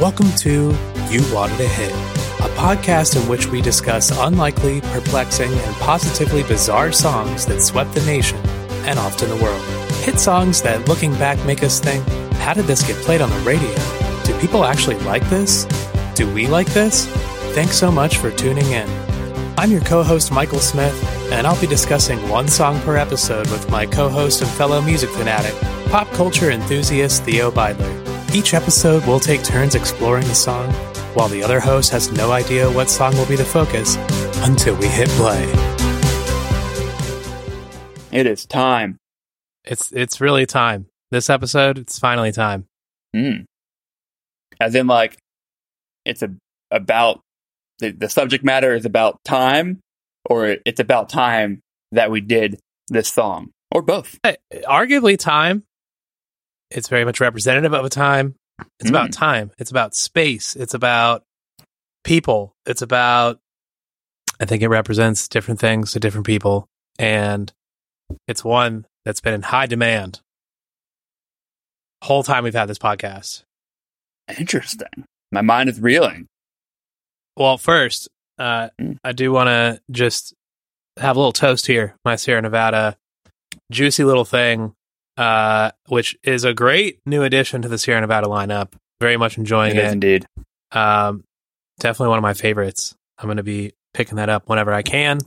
Welcome to You Wanted a Hit, a podcast in which we discuss unlikely, perplexing, and positively bizarre songs that swept the nation and often the world. Hit songs that, looking back, make us think how did this get played on the radio? Do people actually like this? Do we like this? Thanks so much for tuning in. I'm your co host, Michael Smith, and I'll be discussing one song per episode with my co host and fellow music fanatic, pop culture enthusiast Theo Beidler. Each episode, we'll take turns exploring the song, while the other host has no idea what song will be the focus until we hit play. It is time. It's it's really time. This episode, it's finally time. Mm. As in, like, it's a, about the, the subject matter is about time, or it's about time that we did this song, or both. Arguably, time. It's very much representative of a time. It's Mm. about time. It's about space. It's about people. It's about. I think it represents different things to different people, and it's one that's been in high demand. Whole time we've had this podcast. Interesting. My mind is reeling. Well, first, uh, Mm. I do want to just have a little toast here. My Sierra Nevada juicy little thing, uh, which is a great new addition to the Sierra Nevada lineup. Very much enjoying It indeed. Um, definitely one of my favorites. I'm going to be picking that up whenever I can.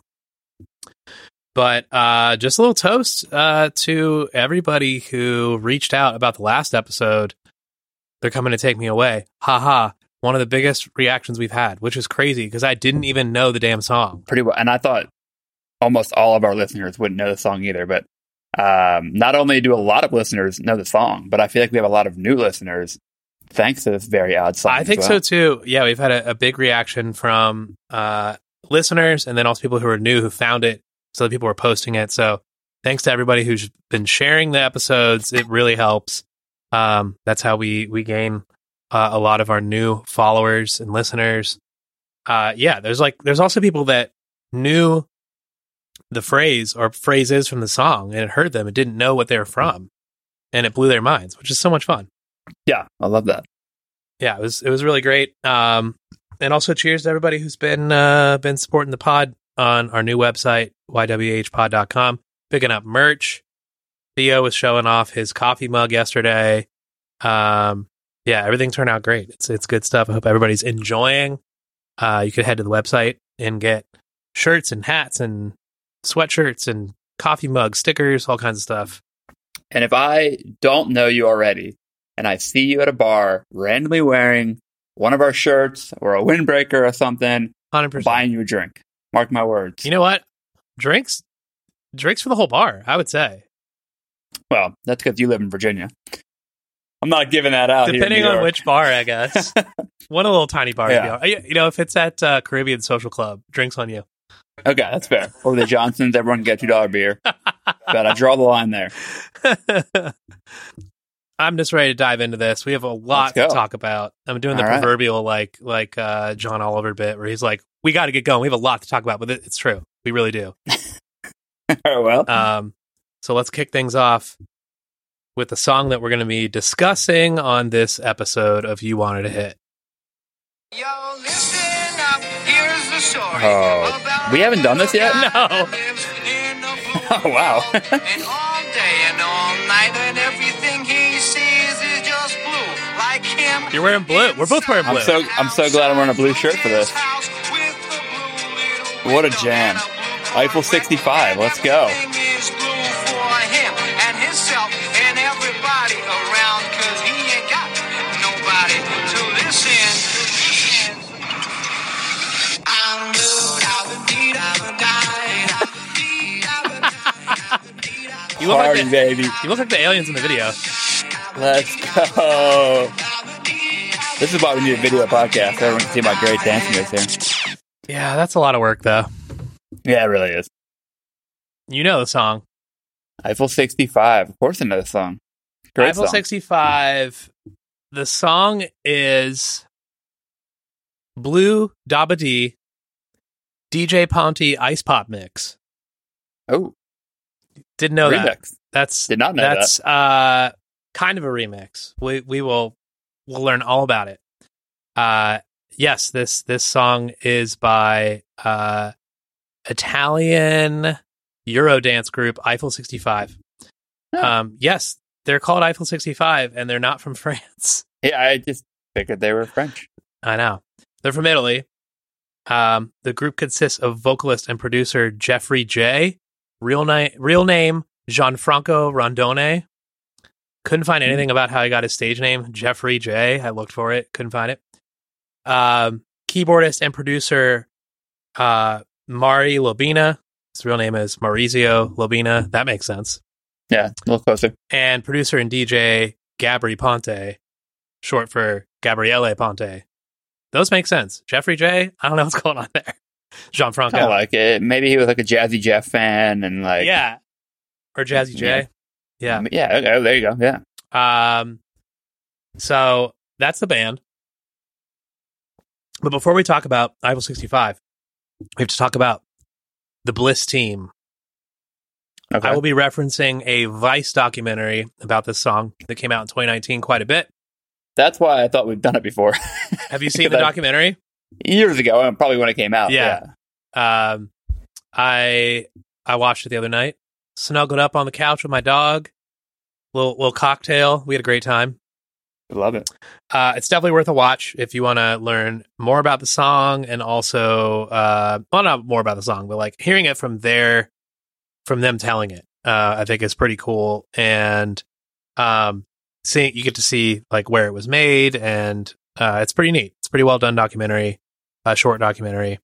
But uh, just a little toast uh, to everybody who reached out about the last episode. They're coming to take me away. Ha ha. One of the biggest reactions we've had, which is crazy because I didn't even know the damn song. Pretty well. And I thought almost all of our listeners wouldn't know the song either. But um, not only do a lot of listeners know the song, but I feel like we have a lot of new listeners thanks to this very odd song. I think well. so too. Yeah, we've had a, a big reaction from uh, listeners and then also people who are new who found it. So people were posting it. So thanks to everybody who's been sharing the episodes. It really helps. Um, that's how we we gain uh, a lot of our new followers and listeners. Uh, yeah, there's like there's also people that knew the phrase or phrases from the song and it heard them and didn't know what they were from, and it blew their minds, which is so much fun Yeah, I love that. yeah, it was it was really great. Um, and also cheers to everybody who's been uh, been supporting the pod on our new website ywhpod.com, picking up merch. Theo was showing off his coffee mug yesterday. Um, yeah, everything turned out great. It's it's good stuff. I hope everybody's enjoying. Uh, you could head to the website and get shirts and hats and sweatshirts and coffee mugs, stickers, all kinds of stuff. And if I don't know you already and I see you at a bar randomly wearing one of our shirts or a windbreaker or something, Hundred I'm percent. buying you a drink. Mark my words. You know what? Drinks, drinks for the whole bar. I would say. well, that's because you live in Virginia. I'm not giving that out. Depending on which bar, I guess. One a little tiny bar. Yeah. You know, if it's at uh, Caribbean Social Club, drinks on you. Okay, that's fair. Or the Johnsons, everyone can get two dollar beer. but I draw the line there. I'm just ready to dive into this. We have a lot to talk about. I'm doing the All right. proverbial like like uh, John Oliver bit where he's like, "We got to get going. We have a lot to talk about." But it, it's true. We really do. well, Um, so let's kick things off with the song that we're going to be discussing on this episode of You Wanted a Hit. Yo, Oh, about we haven't done this yet? No. that lives in a blue Oh, wow. and all day and all night, and everything he sees is just blue. Like him. You're wearing blue. We're both wearing blue. I'm so I'm so glad I'm wearing a blue shirt for this. What a jam. Eiffel 65, let's go. You look, like Party, the, baby. you look like the aliens in the video. Let's go. This is why we need a video podcast. Everyone can see my great dancing moves here. Yeah, that's a lot of work, though. Yeah, it really is. You know the song. Eiffel 65. Of course I know the song. Great Eiffel song. 65. The song is Blue Dabba Dee DJ Ponte Ice Pop Mix. Oh, Didn't know that. That's Did not know that's uh kind of a remix. We we will we'll learn all about it. Uh, yes, this this song is by uh, Italian Eurodance group Eiffel 65. Oh. Um, yes, they're called Eiffel 65 and they're not from France. Yeah, I just figured they were French. I know. They're from Italy. Um, the group consists of vocalist and producer Jeffrey Jey. Real, na- real name Gianfranco Randone. Couldn't find anything about how he got his stage name, Jeffrey Jey. I looked for it, couldn't find it. Um, keyboardist and producer uh, Maury Lobina. His real name is Maurizio Lobina. That makes sense. Yeah, a little closer. And producer and DJ Gabri Ponte, short for Gabriele Ponte. Those make sense. Jeffrey Jey. I don't know what's going on there. Gianfranco. Of like it. Maybe he was like a Jazzy Jeff fan and like yeah. Or Jazzy J. Yeah. yeah. Okay, there you go. Yeah, Um, so that's the band. But before we talk about Eiffel 65, we have to talk about the Bliss team. okay. I will be referencing a Vice documentary about this song that came out in 2019 quite a bit. That's why I thought we've done it before Have you seen the That- documentary? Years ago. uh, Probably when it came out. Yeah. Um, I I watched it the other night. Snuggled up on the couch with my dog. Little little cocktail. We had a great time. I love it. Uh, it's definitely worth a watch if you want to learn more about the song and also, uh, well, not more about the song, but like hearing it from their, from them telling it, uh, I think is pretty cool. And, um, seeing, you get to see like where it was made and, uh, it's pretty neat. It's a pretty well done documentary, a short documentary.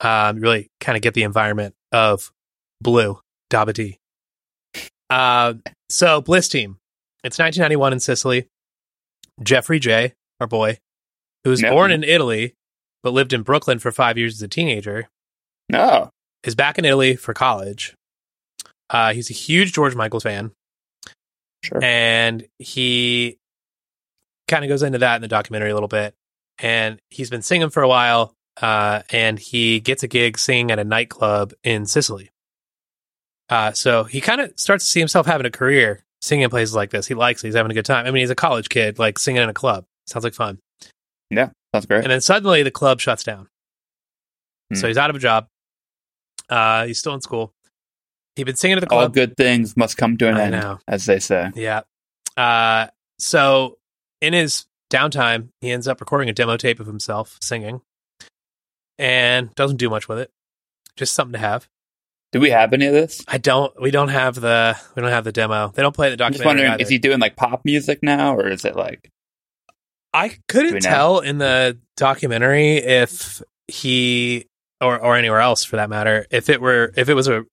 Um, really kind of get the environment of Blue, Dabati. Uh, so Bliss Team, it's 1991 in Sicily. Jeffrey Jey, our boy, who was Yeah. born in Italy but lived in Brooklyn for five years as a teenager, No. is back in Italy for college. Uh, he's a huge George Michael fan, Sure. and he kind of goes into that in the documentary a little bit. And he's been singing for a while, uh, and he gets a gig singing at a nightclub in Sicily. Uh, so he kind of starts to see himself having a career singing in places like this. He likes it. He's having a good time. I mean, he's a college kid, like singing in a club. Sounds like fun. yeah. Sounds great. And then suddenly the club shuts down. So Hmm. he's out of a job. Uh, he's still in school. He'd been singing at the All good things must come to an I end, know. as they say. Yeah. Uh, so in his downtime, he ends up recording a demo tape of himself singing and doesn't do much with it. Just something to have. Do we have any of this? I don't, we don't have the, we don't have the demo. They don't play the I'm just documentary. wondering, either. is he doing like pop music now, or is it like I couldn't know? tell in the documentary if he or or anywhere else for that matter if it were if it was a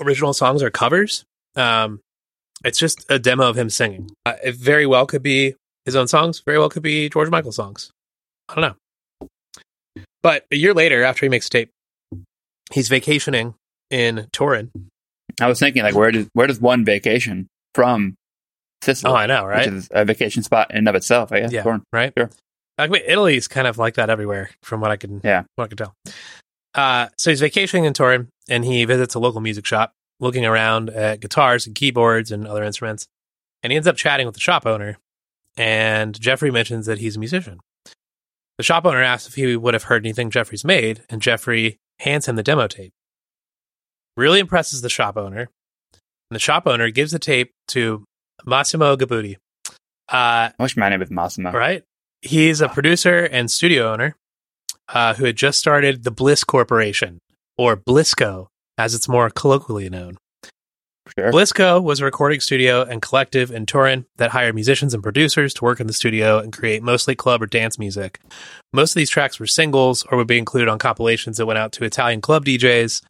original songs or covers. Um, it's just a demo of him singing. Uh, it very well could be his own songs. Very well could be George Michael songs. I don't know. But a year later, after he makes tape, he's vacationing in Turin. I was thinking, like, where does where does one vacation from Sicily? Oh, I know, right? Which is a vacation spot in and of itself, I guess. Yeah. Torn. right? Sure. I mean, Italy's kind of like that everywhere, from what I can, Yeah. what I can tell. Uh, so he's vacationing in Turin, and he visits a local music shop, looking around at guitars and keyboards and other instruments, and he ends up chatting with the shop owner. And Jeffrey mentions that he's a musician. The shop owner asks if he would have heard anything Jeffrey's made, and Jeffrey hands him the demo tape. Really impresses the shop owner, and the shop owner gives the tape to Massimo Gabutti. Uh, I wish my name was Massimo. right? He's a producer and studio owner uh, who had just started the Bliss Corporation, or Blisco, as it's more colloquially known. Sure. Blisco was a recording studio and collective in Turin that hired musicians and producers to work in the studio and create mostly club or dance music. Most of these tracks were singles or would be included on compilations that went out to Italian club DJs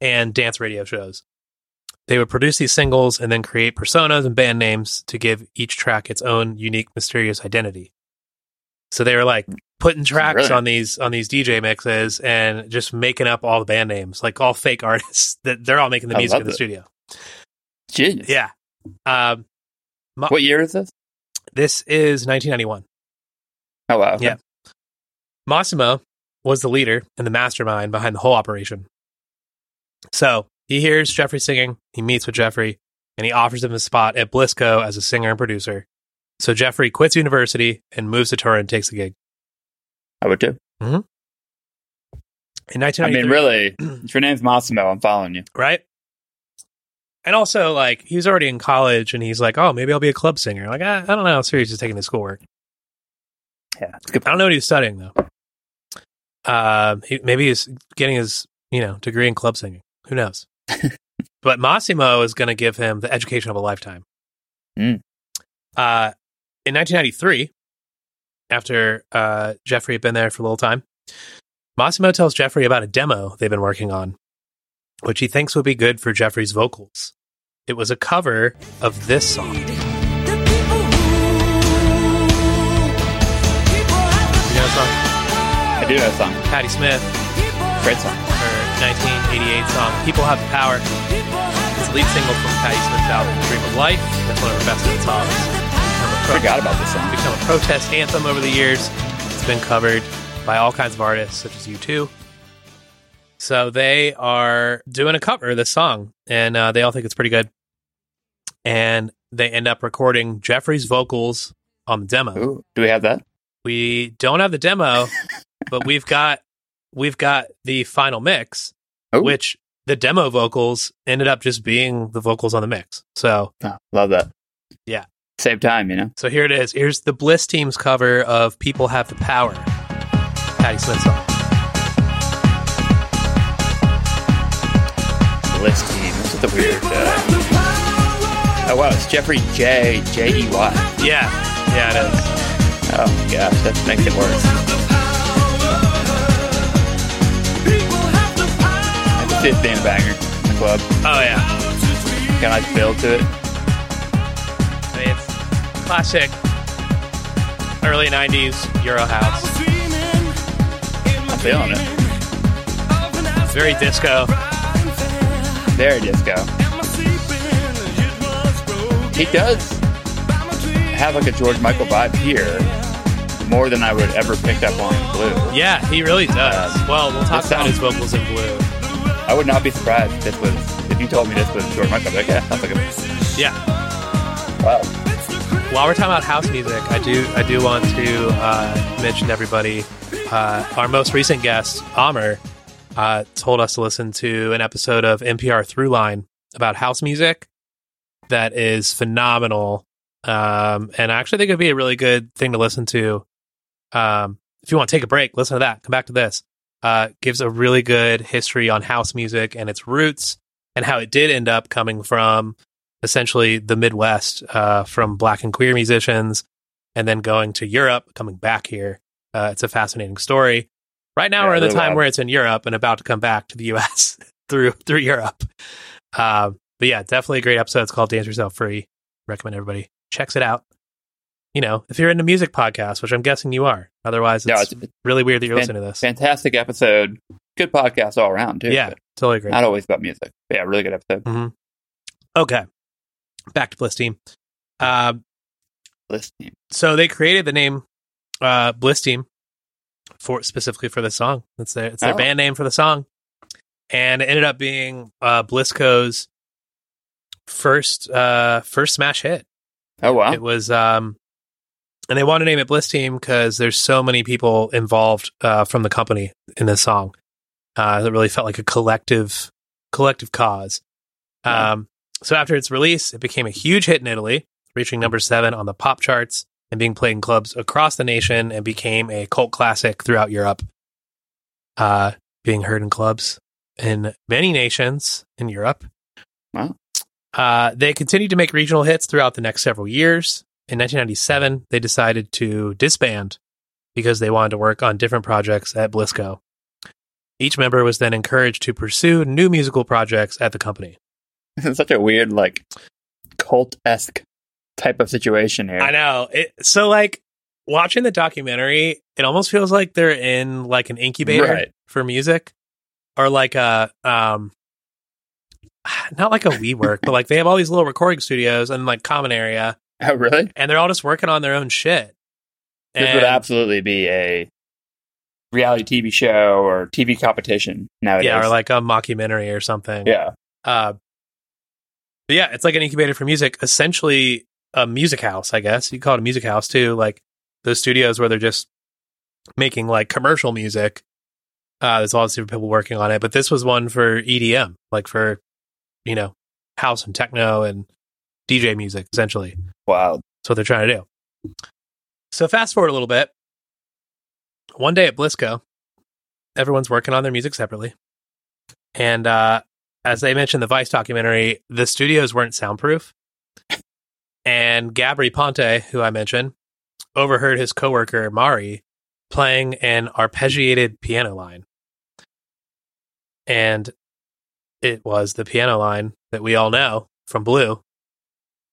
and dance radio shows. They would produce these singles and then create personas and band names to give each track its own unique, mysterious identity. So they were like putting tracks Brilliant. on these on these DJ mixes and just making up all the band names, like all fake artists that they're all making the I music in the it. studio. Genius. Yeah. Um, What year is this? this is 1991. Oh wow. Yeah. Massimo was the leader and the mastermind behind the whole operation. So he hears Jeffrey singing, he meets with Jeffrey, and he offers him a spot at Blisco as a singer and producer. So Jeffrey quits university and moves to Turin and takes the gig. I would too. Mm-hmm. in 1993, I mean, really, if your name's Massimo, I'm following you. right? And also, like, he was already in college, and he's like, "Oh, maybe I'll be a club singer." Like, I, I don't know how serious he's taking his schoolwork. Yeah. I don't know what he was studying though. Uh, he, maybe he's getting his you know degree in club singing. Who knows? but Massimo is going to give him the education of a lifetime. Mm. Uh, in 1993, after uh, Jeffrey had been there for a little time, Massimo tells Jeffrey about a demo they've been working on, which he thinks would be good for Jeffrey's vocals. It was a cover of this song. You know the song? I do know a song. Patti Smith, Great song. her 1988 song "People Have the Power." It's the lead single from Patti Smith's album "Dream of Life." That's one of her best hit songs. Become a, pro- Forgot about this song. become a protest anthem over the years. It's been covered by all kinds of artists, such as U2. So they are doing a cover of this song, and uh, they all think it's pretty good. And they end up recording Jeffrey's vocals on the demo. Ooh, do we have that? We don't have the demo, but we've got we've got the final mix, Oh. which the demo vocals ended up just being the vocals on the mix. So Oh, love that. Yeah. Save time, you know. so here it is. Here's the Bliss team's cover of "People Have the Power," Patti Smith song. Bliss team. This is the weird. Uh... Oh wow, it's Jeffrey Jey J E Y. Yeah, yeah, it is. Oh my gosh, that makes it worse. I can see it being a banger in the club. Oh yeah, Kind of like build to it. I mean, it's classic early '90s Euro house. I'm feeling it. Very disco. Very go. He does have like a George Michael vibe here, more than I would ever pick up on in Blue. Yeah, he really does. Um, well, we'll talk about his vocals in blue. I would not be surprised if this was if you told me this was George Michael. I'd like, yeah, sounds like a Yeah. wow. While we're talking about house music, I do I do want to uh, mention everybody uh, our most recent guest, Amr, uh, told us to listen to an episode of NPR Throughline about house music that is phenomenal, um, and I actually think it'd be a really good thing to listen to. Um, if you want to take a break, listen to that. Come back to this. Uh, gives a really good history on house music and its roots and how it did end up coming from essentially the Midwest uh, from black and queer musicians, and then going to Europe, coming back here. Uh, it's a fascinating story. Right now, Yeah, we're in the time wild. where it's in Europe and about to come back to the U.S. through through Europe. Uh, but yeah, definitely a great episode. It's called "Dance Yourself Free." Recommend everybody checks it out. You know, if you're into music podcasts, which I'm guessing you are, otherwise No, it's, it's really weird that you're fan- listening to this. fantastic episode. Good podcast all around too. yeah, totally agree. not always about music. But yeah, really good episode. Mm-hmm. Okay, back to Bliss Team. Uh, Bliss team. so they created the name uh, Bliss Team for specifically for the song. It's their it's their Oh. band name for the song, and it ended up being uh, Blisco's first uh, first smash hit. Oh wow. It was, um, and they wanted to name it Bliss Team because there's so many people involved uh, from the company in this song. Uh, that really felt like a collective collective cause. Um, so after its release, it became a huge hit in Italy, reaching number seven on the pop charts and being played in clubs across the nation, and became a cult classic throughout Europe. Uh, being heard in clubs in many nations in Europe. Wow. Uh, they continued to make regional hits throughout the next several years. In 1997, they decided to disband because they wanted to work on different projects at Blisco. Each member was then encouraged to pursue new musical projects at the company. It's such a weird, like, cult esque type of situation here. I know. It, so, like, watching the documentary, it almost feels like they're in like an incubator Right. for music, or like a um, not like a WeWork, but like they have all these little recording studios and like common area, Oh, really? and they're all just working on their own shit. This And- would absolutely be a reality TV show or TV competition nowadays. yeah, or like a mockumentary or something. yeah. Uh, but yeah, it's like an incubator for music, essentially a music house, I guess. You call it a music house too, like those studios where they're just making like commercial music. Uh, there's obviously people working on it, but this was one for EDM, like for you know house and techno and DJ music, essentially. Wow. That's what they're trying to do. So fast forward a little bit. One day at Blisco, everyone's working on their music separately. And uh, as they mentioned the Vice documentary, the studios weren't soundproof. And Gabri Ponte, who I mentioned, overheard his coworker Maury playing an arpeggiated piano line. And it was the piano line that we all know from Blue.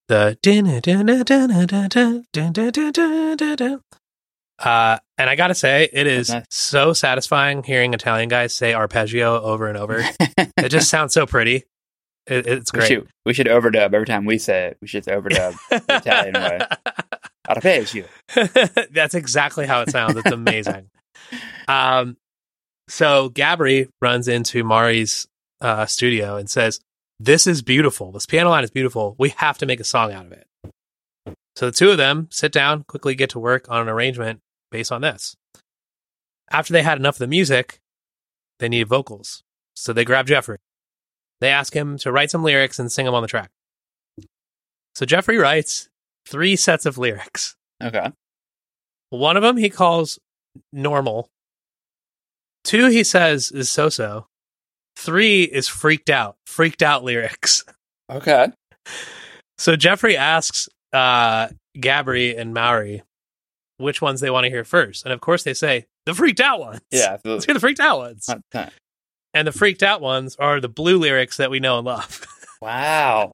The uh, and I gotta say, it is nice. so satisfying hearing Italian guys say arpeggio over and over. it just sounds so pretty. It, it's we great. should we should overdub every time we say it. We should overdub the Italian way. Arpeggio. That's exactly how it sounds. It's amazing. um, so Gabri runs into Maury's uh, studio and says, "This is beautiful. This piano line is beautiful. We have to make a song out of it." So the two of them sit down, quickly get to work on an arrangement based on this. After they had enough of the music, they needed vocals. So they grab Jeffrey. They ask him to write some lyrics and sing them on the track. So Jeffrey writes three sets of lyrics. Okay. One of them he calls normal. Two he says is so so. Three is freaked out, freaked out lyrics. Okay. So Jeffrey asks uh, Gabri and Maury which ones they want to hear first. And of course they say the freaked out ones. Yeah. Let's hear the freaked out ones. And the freaked out ones are the blue lyrics that we know and love. Wow.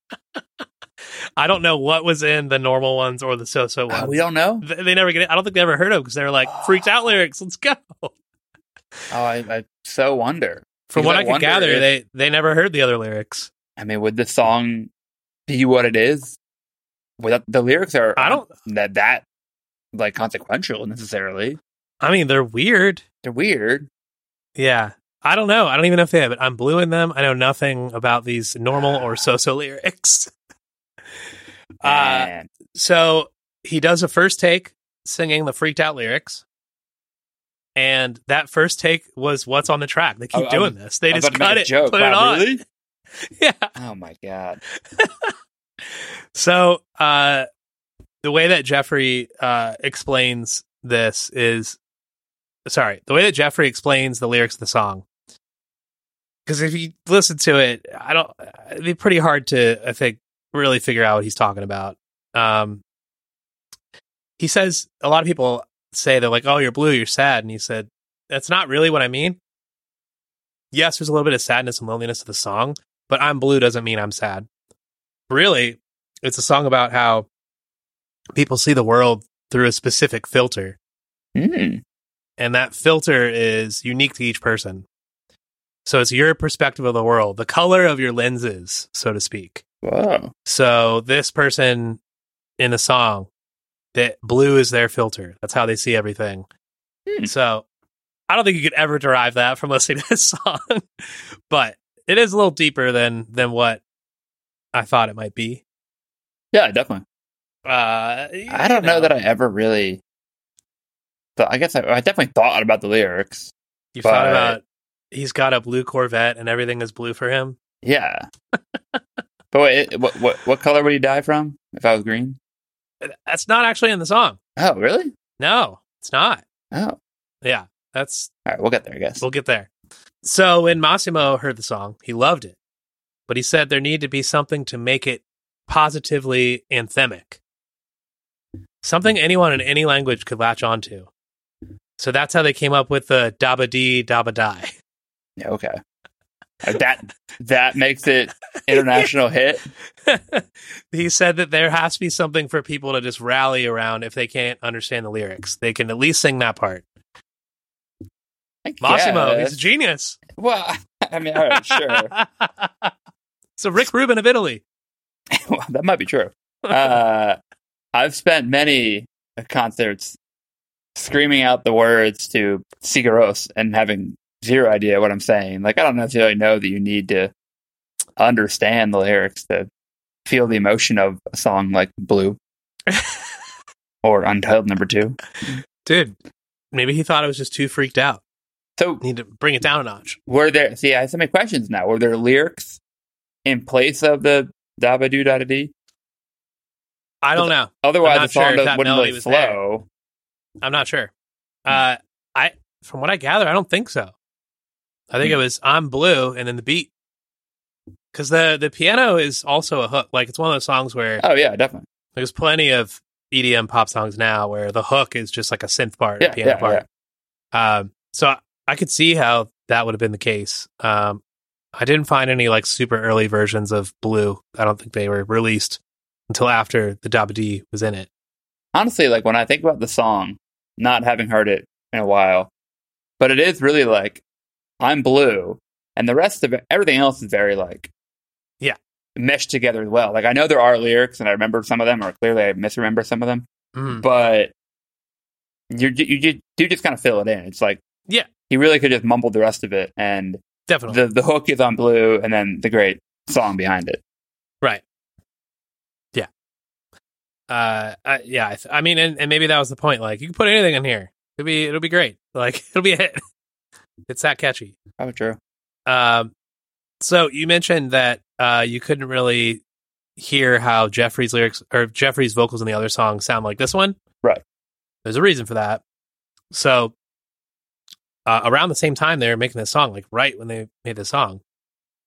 I don't know what was in the normal ones or the so so ones. Uh, we don't know. Th- they never get it. I don't think they ever heard of because they were like freaked out lyrics. Let's go. Oh, I, I so wonder. From what I I could gather, if- they they never heard the other lyrics. I mean, would the song be what it is? Without the lyrics are I don't- that that like consequential necessarily. I mean, they're weird. They're weird. Yeah. I don't know. I don't even know if they have it. I'm blue in them. I know nothing about these normal or so-so lyrics. Uh, so he does a first take singing the freaked out lyrics. And that first take was what's on the track. They keep I- doing this. They I was just cut it, joke. put it Wow, on. really? Yeah. Oh my god. So uh, the way that Jeffrey uh, explains this is sorry, the way that Jeffrey explains the lyrics of the song. Because if you listen to it, I don't. It'd be pretty hard to, I think, really figure out what he's talking about. Um, he says a lot of people say they're like, "Oh, you're blue, you're sad," and he said, "That's not really what I mean." Yes, there's a little bit of sadness and loneliness to the song, but I'm blue doesn't mean I'm sad. Really, it's a song about how people see the world through a specific filter, Mm. and that filter is unique to each person. So it's your perspective of the world, the color of your lenses, so to speak. Wow. So this person in the song, that blue is their filter. That's how they see everything. Hmm. So I don't think you could ever derive that from listening to this song, but it is a little deeper than than what I thought it might be. Yeah, definitely. Uh, I don't know. that I ever really. Thought, I guess I, I definitely thought about the lyrics. you thought about. He's got a blue Corvette and everything is blue for him. Yeah. but wait, it- what what what color would he die from? If I was green? That's not actually in the song. Oh, really? No, it's not. Oh, Yeah, that's all right. We'll get there. I guess. We'll get there. So when Massimo heard the song, he loved it. But he said there needed to be something to make it positively anthemic. Something anyone in any language could latch onto. So that's how they came up with the daba dee daba die. Yeah, okay. Uh, that that makes it international hit. he said that there has to be something for people to just rally around if they can't understand the lyrics. They can at least sing that part. I Massimo, he's a genius. well. I mean, all right, sure. so Rick Rubin of Italy. well, that might be true. Uh, I've spent many concerts screaming out the words to Sigur Rós and having zero idea what I'm saying. Like, I don't necessarily know that you need to understand the lyrics to feel the emotion of a song like Blue or Untitled Number Two. Dude, maybe he thought it was just too freaked out. So Need to bring it down a notch. were there? See, I have so many questions now. Were there lyrics in place of the da ba do da da dee? I don't know. Otherwise, the sure song that wouldn't really was there. I'm not sure. Uh, I from what I gather, I don't think so. I think it was "I'm Blue" and then the beat, because the the piano is also a hook. Like it's one of those songs where Oh yeah, definitely. there's plenty of EDM pop songs now where the hook is just like a synth part, Yeah, a piano yeah, part. Um, so I, I could see how that would have been the case. Um, I didn't find any like super early versions of Blue. I don't think they were released until after the Dabba D was in it. honestly, like when I think about the song, not having heard it in a while, but it is really like I'm blue, and the rest of it, everything else is very like Yeah. meshed together as well. Like I know there are lyrics, and I remember some of them, or clearly I misremember some of them, Mm. but you you you do just kind of fill it in. It's like Yeah. he really could just mumble the rest of it, and Definitely. the the hook is on blue, and then the great song behind it. Right. Yeah. Uh, I, yeah. I, th- I mean, and, and maybe that was the point. Like, you can put anything in here. It'll be it'll be great. Like, it'll be a hit. It's that catchy. Probably true. Um, so you mentioned that uh you couldn't really hear how Jeffrey's lyrics or Jeffrey's vocals in the other song sound like this one. Right. There's a reason for that. So uh, around the same time they were making this song, like right when they made the song,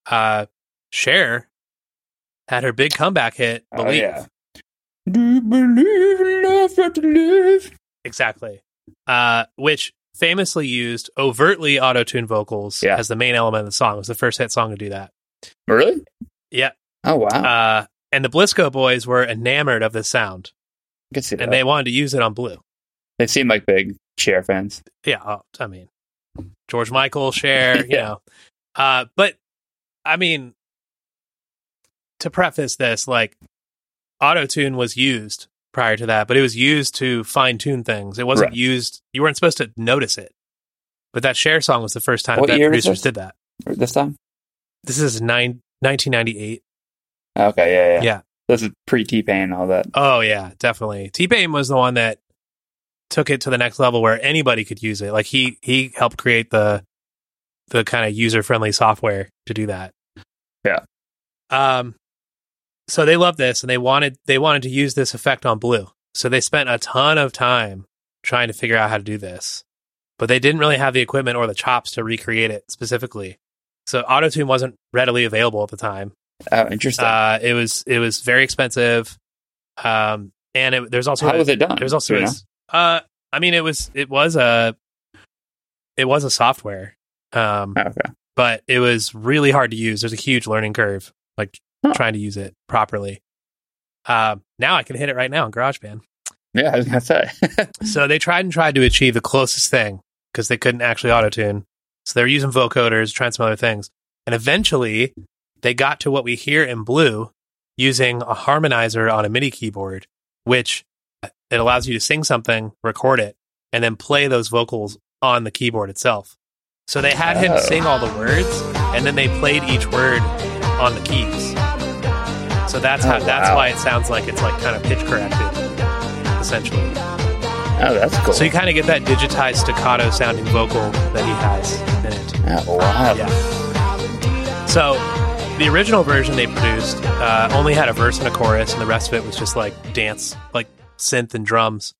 uh, Cher had her big comeback hit, Oh, "Believe." yeah. Do you believe in love live? Exactly. Uh, which famously used overtly auto-tune vocals Yeah. as the main element of the song. It was the first hit song to do that. Really? Yeah. Oh wow. Uh, and the Blisco boys were enamored of this sound, I can see that. and they wanted to use it on Blue. They seem like big Cher fans. Yeah, oh, I mean, George Michael, Cher, you know. Uh, but I mean, to preface this, like, auto tune was used prior to that, but it was used to fine tune things. It wasn't Right. used. You weren't supposed to notice it. But that Cher song was the first time What that producers did that. This time? This is nine, 1998. Okay, yeah, yeah. Yeah. This is pre T Pain and all that. Oh yeah, definitely. T Pain was the one that took it to the next level where anybody could use it. Like he he helped create the the kind of user friendly software to do that. Yeah. Um. So they loved this and they wanted they wanted to use this effect on Blue. So they spent a ton of time trying to figure out how to do this, but they didn't really have the equipment or the chops to recreate it specifically. So Autotune wasn't readily available at the time. Oh, interesting. Uh, it was it was very expensive. Um, and it, there's also How was it done? there's also Do you know? this, uh, I mean, it was it was a it was a software, um, Oh, okay. but it was really hard to use. There's a huge learning curve, like Huh. trying to use it properly. Um, now I can hit it right now in GarageBand. Yeah, I was gonna say. So they tried and tried to achieve the closest thing because they couldn't actually auto tune. So they were using vocoders, trying some other things. And eventually they got to what we hear in Blue using a harmonizer on a MIDI keyboard, which it allows you to sing something, record it, and then play those vocals on the keyboard itself. So they had him Oh. sing all the words and then they played each word on the keys. So that's how Oh, that's why it sounds like it's like kind of pitch corrected, essentially. oh, that's cool. So you kind of get that digitized staccato sounding vocal that he has in it. oh, wow. Yeah. So the original version they produced uh, only had a verse and a chorus, and the rest of it was just like dance, like synth and drums.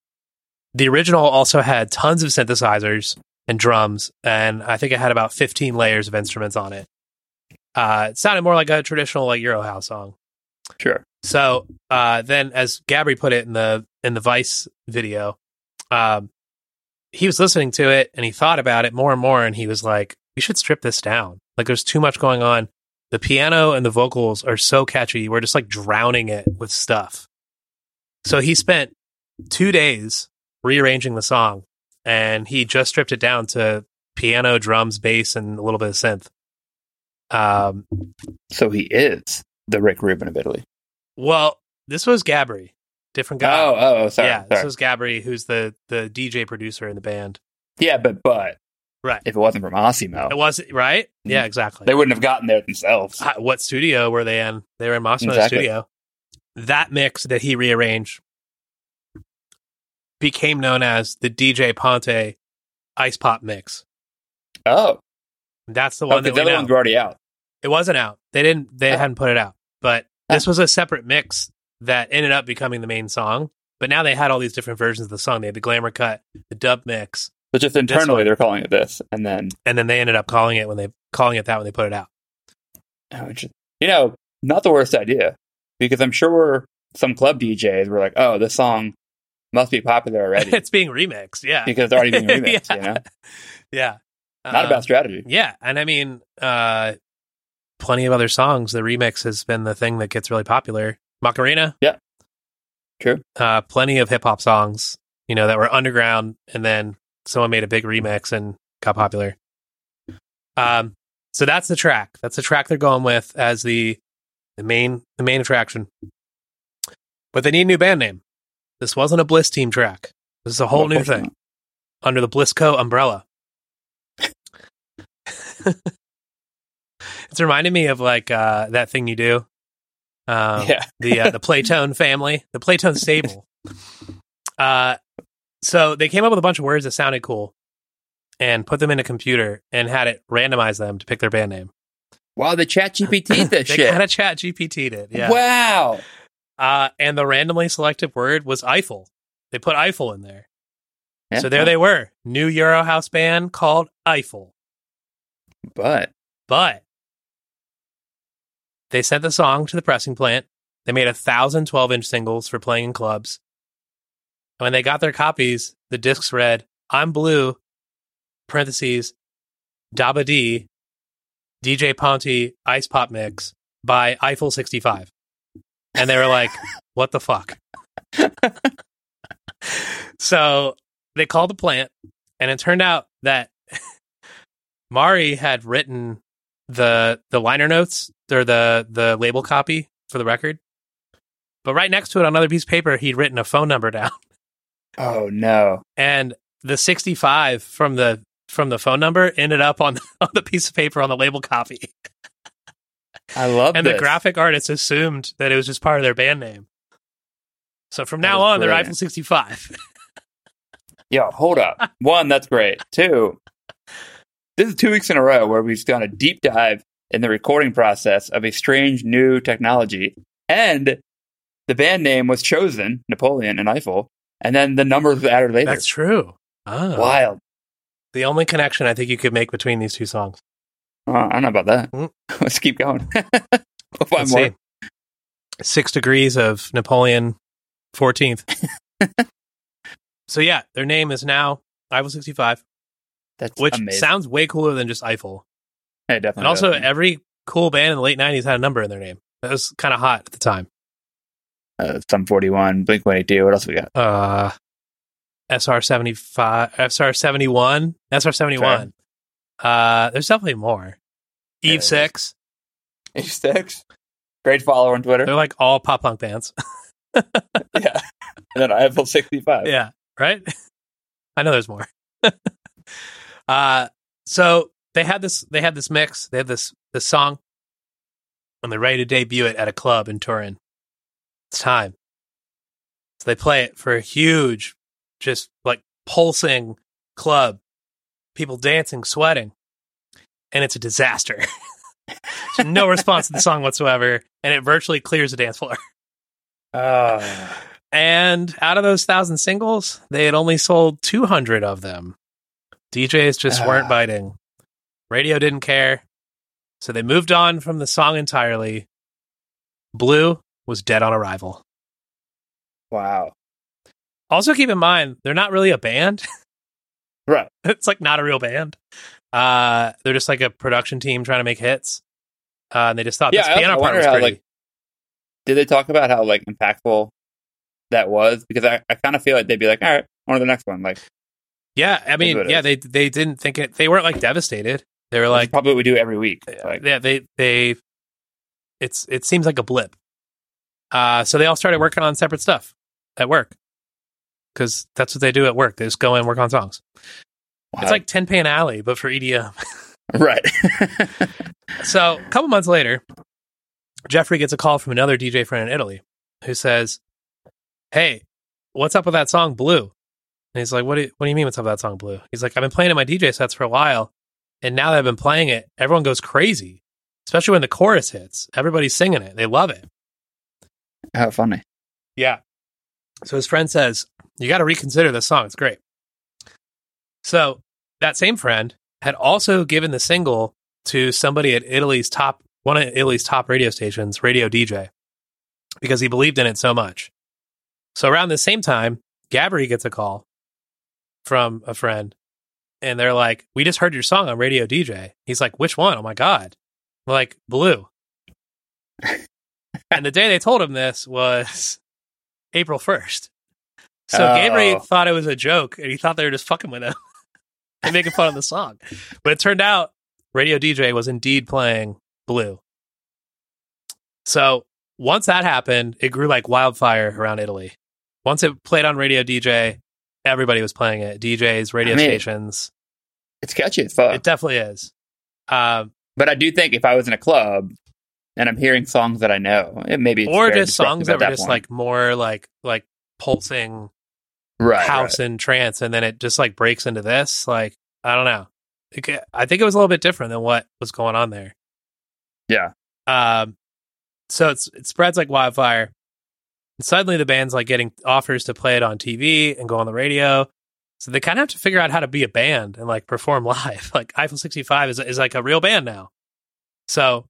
The original also had tons of synthesizers and drums, and I think it had about 15 layers of instruments on it. Uh, it sounded more like a traditional like Euro house song. Sure. So uh, then, as Gabri put it in the in the Vice video, um, he was listening to it and he thought about it more and more, and he was like, "We should strip this down. Like, there's too much going on. The piano and the vocals are so catchy. We're just like drowning it with stuff." So he spent two days rearranging the song, and he just stripped it down to piano, drums, bass, and a little bit of synth. Um, So he is the Rick Rubin of Italy. Well, this was Gabri, different guy. Oh, oh, oh, sorry. yeah, this was Gabri, who's the the DJ producer in the band. yeah, but but Right. if it wasn't from Osimo, It wasn't right. Yeah, Mhm. exactly. they wouldn't have gotten there themselves. Hi- what studio were they in? They were in Massimo's Exactly. studio. That mix that he rearranged became known as the DJ Ponte Ice Pop Mix. Oh, That's the oh one 'cause that the other know. ones were already out. It wasn't out. They didn't. They Oh. hadn't put it out. But this was a separate mix that ended up becoming the main song. But now they had all these different versions of the song. They had the glamour cut, the dub mix, But just internally, they're calling it this, and then and then they ended up calling it when they calling it that when they put it out. oh, you know, not the worst idea because I'm sure some club DJs were like, "Oh, this song must be popular already it's being remixed. Yeah, because it's already being remixed." yeah. You know, yeah. not a Um, bad strategy. Yeah, and I mean, uh, plenty of other songs. The remix has been the thing that gets really popular. Macarena. Yeah. True. Uh, plenty of hip hop songs, you know, that were underground, and then someone made a big remix and got popular. Um, so that's the track. That's the track they're going with as the the main the main attraction. But they need a new band name. This wasn't a Bliss Team track. This is a whole new thing under the Blissco umbrella. it's reminding me of like uh, that thing you do. Um, yeah, the uh, the Playtone family, the Playtone stable. Uh, so they came up with a bunch of words that sounded cool, and put them in a computer and had it randomize them to pick their band name. wow, the Chat GPT this they shit. kind of chat GPT'd it, yeah. Wow, Uh, and the randomly selected word was Eiffel. They put Eiffel in there, Yeah, so there they were, new Euro house band called Eiffel. But But they sent the song to the pressing plant. They made a thousand 12 inch singles for playing in clubs. And when they got their copies, the discs read, I'm blue, parentheses, Daba D, DJ Ponte, Ice Pop Mix by Eiffel 65. And they were like, what the fuck? so they called the plant, and it turned out that Maury had written the the liner notes or the the label copy for the record. But right next to it on another piece of paper, he'd written a phone number down. oh no, And the 65 from the from the phone number ended up on, on the piece of paper on the label copy. I love and this. the graphic artist assumed that it was just part of their band name. So from That now on, they're brilliant. Eiffel 65. Yo, hold up. One, that's great. Two, this is two weeks in a row where we've done a deep dive in the recording process of a strange new technology. And the band name was chosen, Napoleon and Eiffel, and then the numbers were added later. That's true. Oh. wild. The only connection I think you could make between these two songs. Oh, I don't know about that. Mm. Let's keep going. we'll find Let's more. see. Six degrees of Napoleon 14th. so yeah, their name is now Eiffel 65, That's which amazing. sounds way cooler than just Eiffel. It definitely And also, does. every cool band in the late 90s had a number in their name. That was kind of hot at the time. uh, Sum 41, Blink 182. What else we got? Uh, SR 75, SR 71, SR 71. Uh, there's definitely more. Yeah, Eve there 6. H6. Great follower on Twitter. They're like all pop punk bands. yeah. And then Eiffel 65. yeah, right? I know there's more. uh so they had this they had this mix, they had this this song, and they're ready to debut it at a club in Turin. It's time. So they play it for a huge, just like pulsing club, people dancing, sweating, and it's a disaster. So no response to the song whatsoever, and it virtually clears the dance floor. Oh. And out of those thousand singles, they had only sold 200 of them. DJs just weren't Ah. biting. Radio didn't care. So they moved on from the song entirely. Blue was dead on arrival. Wow. Also, keep in mind, they're not really a band. Right. it's like not a real band. Uh, they're just like a production team trying to make hits. Uh, and they just thought Yeah, this I piano part was how, pretty. like, Did they talk about how like impactful that was? Because I, I kind of feel like they'd be like, all right, on to the next one. Like, yeah, I mean, yeah, they they didn't think it. They weren't like devastated. They were like probably what we do every week. Like, yeah, they they it's it seems like a blip. Uh, so they all started working on separate stuff at work because that's what they do at work. They just go and work on songs. wow. It's like Tin Pan Alley, but for EDM. right. so a couple months later, Jeffrey gets a call from another DJ friend in Italy who says, "Hey, what's up with that song Blue? And he's like, what do, you, what do you mean what's up with that song, Blue? He's like, I've been playing it in my DJ sets for a while. And now that I've been playing it, everyone goes crazy, especially when the chorus hits. Everybody's singing it. They love it. How funny. Yeah. So his friend says, You got to reconsider this song. It's great. So that same friend had also given the single to somebody at Italy's top, one of Italy's top radio stations, Radio DJ, because he believed in it so much. So around the same time, Gabry gets a call from a friend and they're like, We just heard your song on Radio DJ. He's like, Which one? Oh my God. We're like, Blue. and the day they told him this was April 1st. So Oh. Gabriel thought it was a joke and he thought they were just fucking with him and making fun of the song. But it turned out Radio DJ was indeed playing Blue. So once that happened, it grew like wildfire around Italy. Once it played on Radio DJ, everybody was playing it. DJs, radio I mean, stations. It's catchy as fuck. It definitely is. Um, but I do think if I was in a club and I'm hearing songs that I know, it maybe or just songs that were just point. like more like like pulsing right, house and trance, and then it just like breaks into this. Like I don't know. It I think it was a little bit different than what was going on there. Yeah. Um. So it's it spreads like wildfire. And suddenly the band's like getting offers to play it on TV and go on the radio. So they kind of have to figure out how to be a band and like perform live. Like Eiffel 65 is is like a real band now. So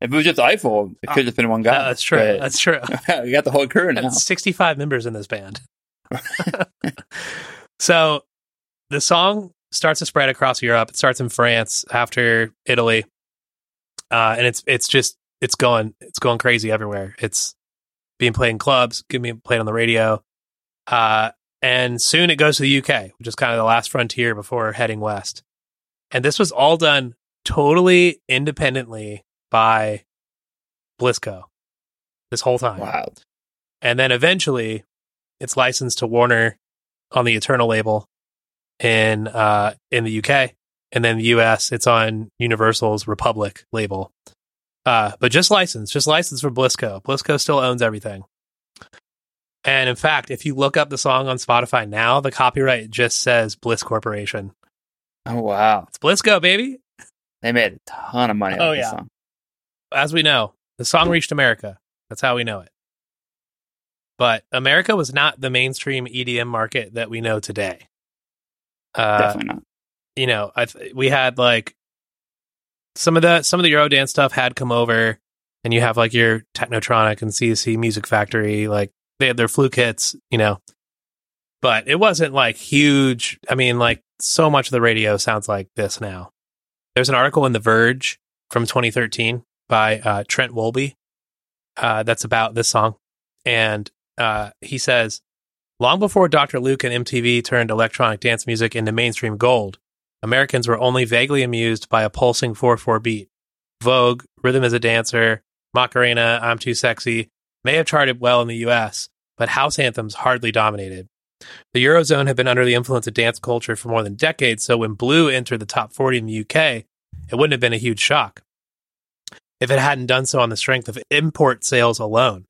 If it was just Eiffel, it could have been one guy. that's true. That's true. you got the whole crew now. That's 65 members in this band. so the song starts to spread across Europe. It starts in France after Italy. Uh, and it's it's just it's going it's going crazy everywhere. It's being played in clubs, being played on the radio. Uh, and soon it goes to the UK, which is kind of the last frontier before heading west. And this was all done totally independently by Blisco this whole time. Wild. And then eventually it's licensed to Warner on the Eternal label in uh in the UK. And then the US it's on Universal's Republic label. Uh but just license, just license for Blisco. Blisco still owns everything. And in fact, if you look up the song on Spotify now, the copyright just says Bliss Corporation. Oh wow, It's Blisco, baby. they made a ton of money. Oh, yeah. song. as we know, the song reached America. That's how we know it. But America was not the mainstream EDM market that we know today. Uh, definitely not. you know, I th- we had like some of the some of the Eurodance stuff had come over, and you have like your Technotronic and C+C Music Factory, like they had their fluke hits, you know. But it wasn't like huge. I mean, like so much of the radio sounds like this now. There's an article in The Verge from 2013 by uh, Trent Wolbe uh, that's about this song, and uh, he says, long before Dr. Luke and MTV turned electronic dance music into mainstream gold, Americans were only vaguely amused by a pulsing 4/4 beat. Vogue, Rhythm Is a Dancer, Macarena, I'm Too Sexy may have charted well in the US, but house anthems hardly dominated. The Eurozone had been under the influence of dance culture for more than decades, so when Blue entered the top 40 in the UK, it wouldn't have been a huge shock if it hadn't done so on the strength of import sales alone.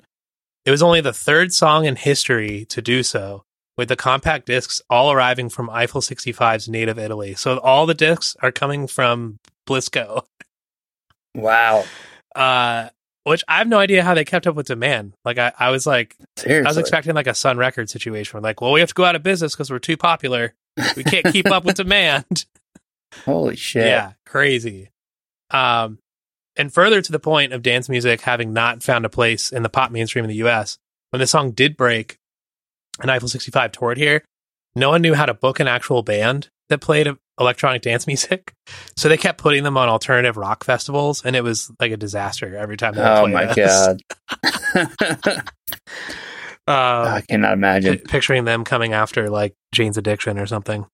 It was only the third song in history to do so, with the compact discs all arriving from Eiffel 65's native Italy. So all the discs are coming from Blisco, Wow, uh, which I have no idea how they kept up with demand. Like I, I was like, seriously. I was expecting like a Sun Record situation. Where like, well, we have to go out of business because we're too popular. We can't keep up with demand. Holy shit! Yeah, crazy. Um, and further to the point of dance music having not found a place in the pop mainstream in the US, when the song did break and Eiffel 65 toured here, no one knew how to book an actual band that played electronic dance music. So they kept putting them on alternative rock festivals, and it was like a disaster every time they Oh my god, Um, I cannot imagine. pi- picturing them coming after like Jane's Addiction or something.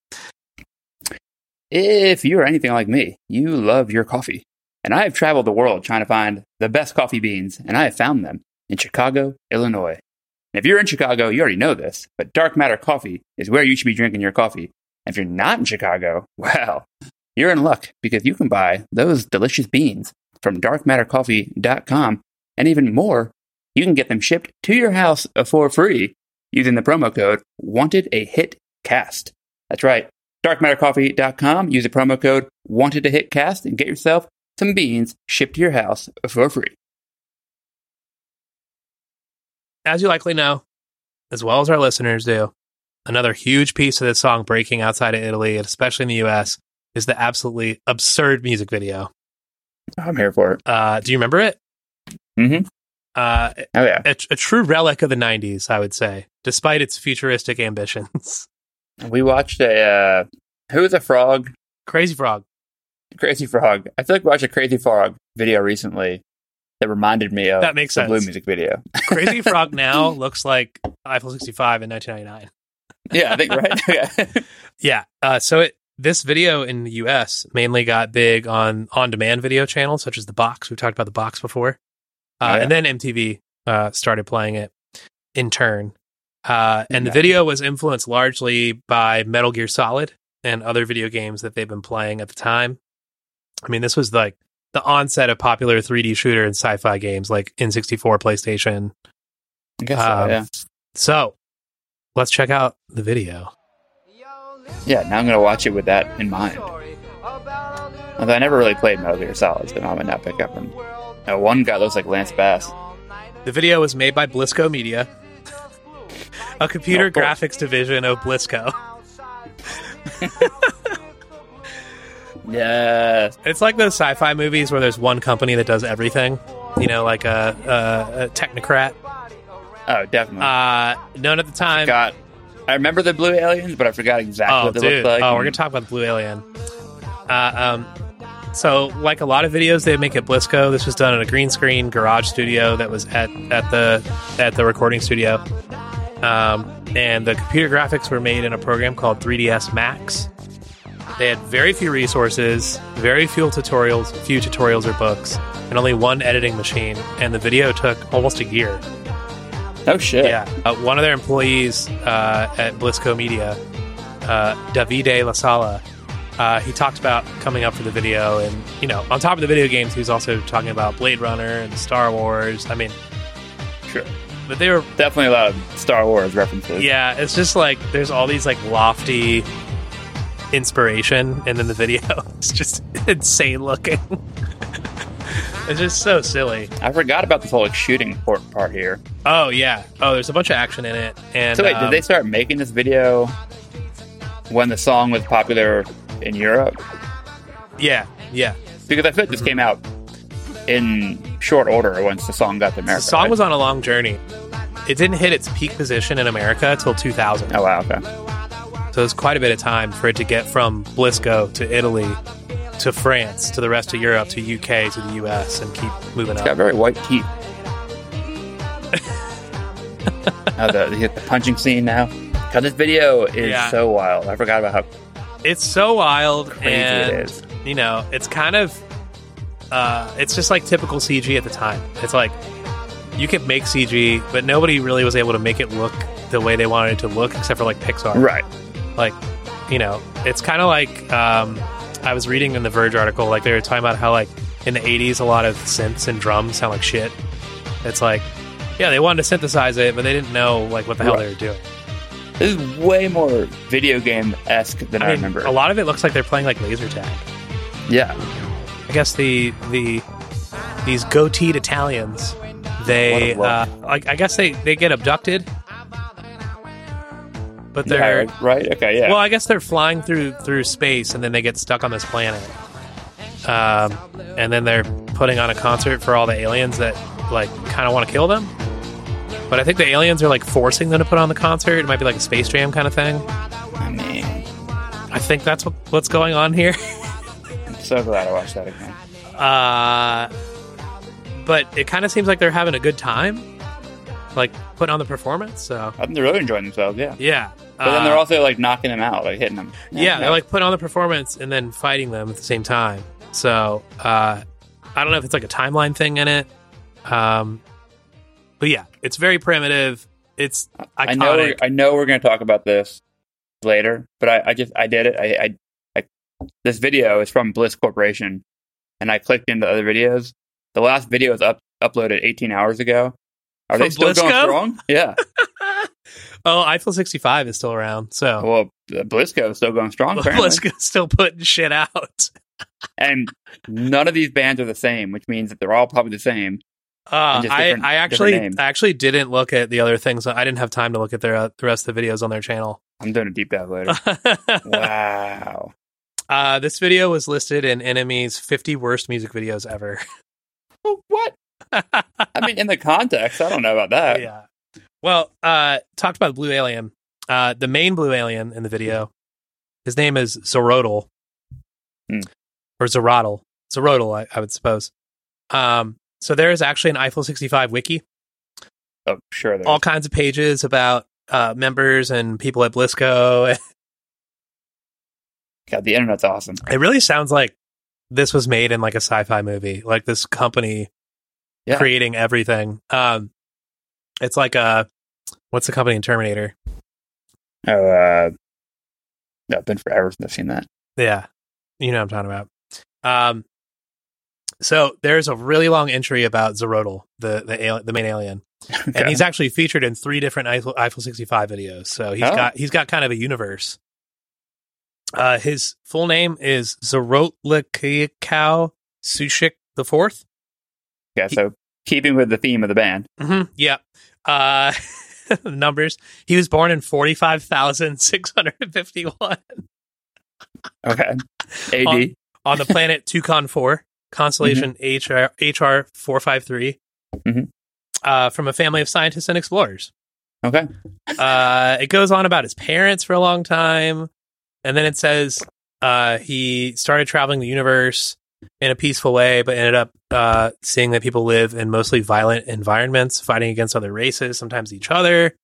If you are anything like me, you love your coffee. And I have traveled the world trying to find the best coffee beans, and I have found them in Chicago, Illinois. And if you're in Chicago, you already know this, but Dark Matter Coffee is where you should be drinking your coffee. And if you're not in Chicago, well, you're in luck because you can buy those delicious beans from darkmattercoffee.com. And even more, you can get them shipped to your house for free using the promo code Wanted a Hit Cast. That's right. DarkMatterCoffee.com. Use the promo code Wanted Hit Cast and get yourself some beans shipped to your house for free. As you likely know, as well as our listeners do, another huge piece of this song breaking outside of Italy, and especially in the US, is the absolutely absurd music video. I'm here for it. Uh, do you remember it? Mhm. Uh, Oh yeah. a, a true relic of the 90s, I would say, despite its futuristic ambitions. We watched a uh, Who is a Frog? Crazy Frog. Crazy Frog. I feel like we watched a Crazy Frog video recently that reminded me of That makes the Blue music video. Crazy Frog now looks like Eiffel 65 in 1999. yeah, I think right. Yeah. Yeah. Uh, so it, this video in the US mainly got big on on demand video channels such as The Box. We've talked about The Box before. Uh, Oh, yeah. And then MTV uh, started playing it in turn. Uh, and the video was influenced largely by Metal Gear Solid and other video games that they've been playing at the time. I mean, this was like the onset of popular 3D shooter and sci fi games like N64, PlayStation. I guess so, Um, yeah. So let's check out the video. Yeah, now I'm going to watch it with that in mind. Although I never really played Metal Gear Solid, so I might not pick up on. Uh, one guy looks like Lance Bass. The video was made by Blisco Media, a computer Oh, graphics division of Blisco. Yeah. It's like those sci-fi movies where there's one company that does everything. You know, like a, a, a technocrat. Oh, definitely. Uh, known at the time. forgot. I remember the blue aliens, but I forgot exactly oh, what they dude. looked like. oh, we're gonna talk about the Blue Alien. Uh, um, so, like a lot of videos they make at Blisco, this was done in a green screen garage studio that was at at the at the recording studio. Um, and the computer graphics were made in a program called 3ds Max. They had very few resources, very few tutorials, few tutorials or books, and only one editing machine. And the video took almost a year. Oh shit. Yeah. Uh, one of their employees uh, at Blisco Media, uh, Davide La Sala, uh, he talked about coming up for the video. And, you know, on top of the video games, he was also talking about Blade Runner and Star Wars. I mean, Sure. but they were, Definitely a lot of Star Wars references. yeah, it's just like there's all these like lofty inspiration. And then the video is just insane looking. it's just so silly. I forgot about this whole like, shooting part, part here. Oh, yeah. Oh, there's a bunch of action in it. And So wait, um, did they start making this video when the song was popular in Europe? Yeah. Yeah. Because I feel like this came out in short order once the song got to America. The song right? was on a long journey. It didn't hit its peak position in America until 2000. Oh wow, okay. So it's quite a bit of time for it to get from Blisco to Italy to France to the rest of Europe to UK to the US and keep moving It's got very white teeth. oh, the, the, the punching scene now. God, this video is Yeah. so wild. I forgot about how It's so wild crazy and it is. you know, it's kind of uh it's just like typical CG at the time. It's like you could make CG, but nobody really was able to make it look the way they wanted it to look except for like Pixar. Right. Like you know it's kind of like um, i was reading in the verge article like they were talking about how like in the 80s a lot of synths and drums sound like shit it's like yeah they wanted to synthesize it but they didn't know like what the hell Right. they were doing This is way more video game esque than I, I mean, remember. a lot of it looks like they're playing like laser tag Yeah. i guess the the these goateed italians they uh, like i guess they they get abducted but they're Yeah, right? Okay, yeah. Well, I guess they're flying through through space, and then they get stuck on this planet. Um, and then they're putting on a concert for all the aliens that like kind of want to kill them. But I think the aliens are like forcing them to put on the concert. It might be like a Space Jam kind of thing. I mean, I think that's what, what's going on here. I'm so glad I watched that again. Uh, but it kind of seems like they're having a good time, like putting on the performance. So I think they're really enjoying themselves, yeah. yeah, But then they're Uh, also like knocking them out, like hitting them. yeah, they're like putting on the performance and then fighting them at the same time. So uh, I don't know if it's like a timeline thing in it. Um, but yeah, it's very primitive. It's iconic. I know, we're, I know we're going to talk about this later, but I, I just I did it. I, I, I this video is from Bliss Corporation, and I clicked into other videos. The last video was up uploaded 18 hours ago. Are they From still going strong? Yeah, Oh, Eiffel 65 is still around. So Well, uh, Blisco is still going strong, apparently. Still putting shit out. and none of these bands are the same, which means that they're all probably the same. Uh, I, I actually. I actually didn't look at the other things. I didn't have time to look at their uh, the rest of the videos on their channel. I'm doing a deep dive later. wow. uh, this video was listed in NME's 50 worst music videos ever. Well, what? I mean, in the context, I don't know about that. yeah. Well, uh, talked about the blue alien. Uh, the main blue alien in the video, his name is Zorodal, Hmm. or Zorodal, Zorodal, I, I would suppose. Um, so there is actually an Eiffel 65 wiki, Oh, sure. All kinds of pages about uh, members and people at Blisco. God, the internet's awesome. It really sounds like this was made in like a sci-fi movie, like this company Yeah. creating everything. Um, it's like a what's the company in Terminator? Oh, uh, no, it's been forever since I've seen that. Yeah, you know what I'm talking about. Um, so there's a really long entry about Zorodal, the the ali- the main alien, and he's actually featured in three different Eiffel, Eiffel 65 videos. So he's Oh. got he's got kind of a universe. Uh, his full name is Zorotlikau Sushik the Fourth. yeah, so keeping with the theme of the band. Mm-hmm. Yeah. Uh, numbers. He was born in 45,651 Okay. AD. On- on the planet Tucon 4, constellation HR, HR 453, Mhm. uh, from a family of scientists and explorers. okay. Uh, it goes on about his parents for a long time. And then it says uh, he started traveling the universe in a peaceful way, but ended up uh, seeing that people live in mostly violent environments, fighting against other races, sometimes each other.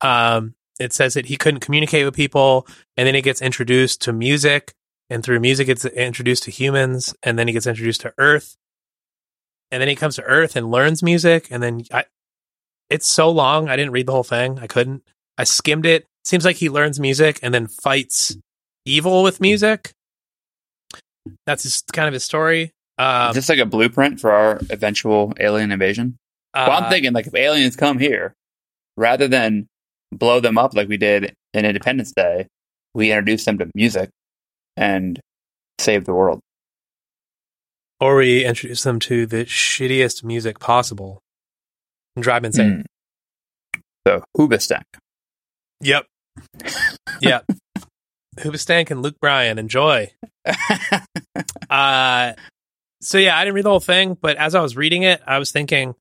Um, it says that he couldn't communicate with people, and then he gets introduced to music, and through music, gets introduced to humans, and then he gets introduced to Earth, and then he comes to Earth and learns music, and then I, it's so long, I didn't read the whole thing. I couldn't. I skimmed it. Seems like he learns music and then fights evil with music. That's his, kind of his story. Um, Is this like a blueprint for our eventual alien invasion? well, uh, I'm thinking like if aliens come here, rather than blow them up like we did in Independence Day, we introduce them to music and save the world. or we introduce them to the shittiest music possible and drive them insane. Mm. So Hoobastank. Yep. Yep. Hoobastank and Luke Bryan, enjoy. Uh, so yeah, I didn't read the whole thing, but as I was reading it, I was thinking,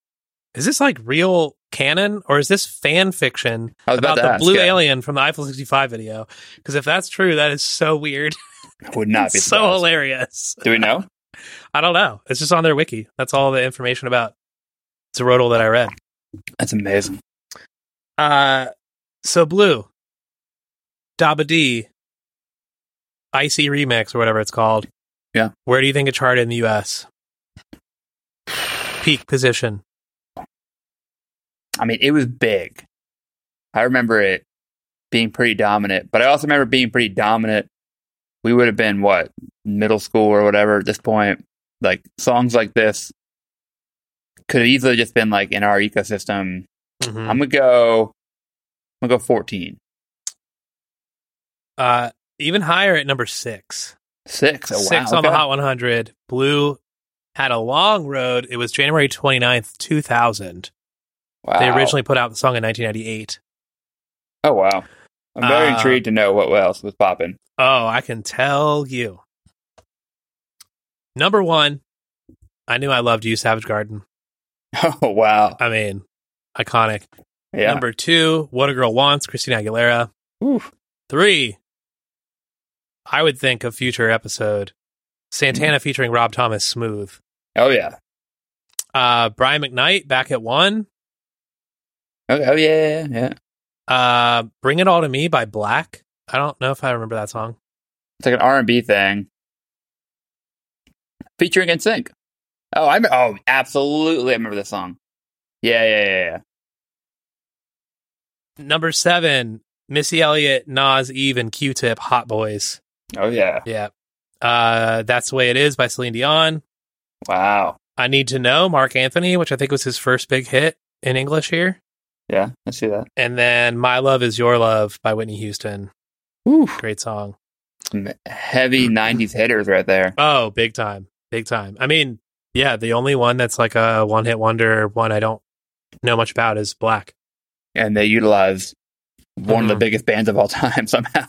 is this like real canon or is this fan fiction about about, the ask, blue yeah. alien from the Eiffel 65 video? Because if that's true, that is so weird. Would not be so surprised. hilarious. Do we know? I don't know. It's just on their wiki. That's all the information about Zerodal that I read. That's amazing. Uh, so blue, Daba D, Icy Remix or whatever it's called. Yeah. Where do you think it charted in the U.S.? Peak position. I mean, it was big. I remember it being pretty dominant, but I also remember being pretty dominant. We would have been what middle school or whatever at this point. Like songs like this could have easily just been like in our ecosystem. Mhm. I'm gonna go. I'm gonna go 14. Uh, even higher at number six. Six. Oh, six wow. on the. Hot 100. Blue had a long road. It was January 29th, 2000. Wow. They originally put out the song in 1998. Oh wow. I'm very Uh, intrigued to know what else was popping. Oh, I can tell you. Number one, I knew I loved you, Savage Garden. Oh wow. I mean, iconic. Yeah. Number two, What a Girl Wants, Christina Aguilera. Oof. Three, I would think a future episode, Santana featuring Rob Thomas, Smooth. Oh yeah. Uh, Brian McKnight back at one. Okay. Oh yeah. Yeah. Uh, Bring It All to Me by Blaque. I don't know if I remember that song. It's like an R and B thing, featuring NSYNC. Oh, I oh absolutely, I remember this song. Yeah, yeah, yeah, yeah. Number seven, Missy Elliott, Nas, Eve, and Q-Tip, Hot Boyz. Oh yeah. Yeah. Uh, That's the Way It Is by Celine Dion. Wow. I Need to Know, Marc Anthony, which I think was his first big hit in English here. Yeah, I see that. And then My Love Is Your Love by Whitney Houston. Woo. Great song. Heavy '90s hitters right there. Oh, big time. Big time. I mean, yeah, the only one that's like a one hit wonder, one I don't know much about is Blaque. And they utilize one of the Mhm. biggest bands of all time somehow.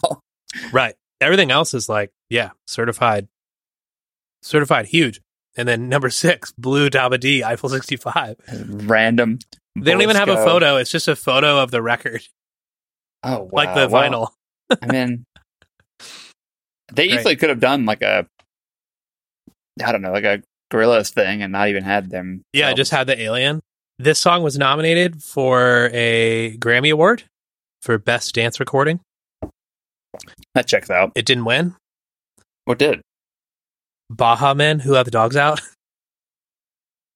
Right. Everything else is like, yeah, certified, certified huge. And then number six, Blue Dabba D, Eiffel 65. Random. They don't even have a photo. It's just a photo of the record, Oh, wow. like the Well, vinyl. I mean, they Great. easily could have done like a, I don't know, like a Gorillaz thing, and not even had them. Yeah, just had the alien. This song was nominated for a Grammy Award for Best Dance Recording. That checks out. It didn't win. What did? Baha Men, Who Let the Dogs Out.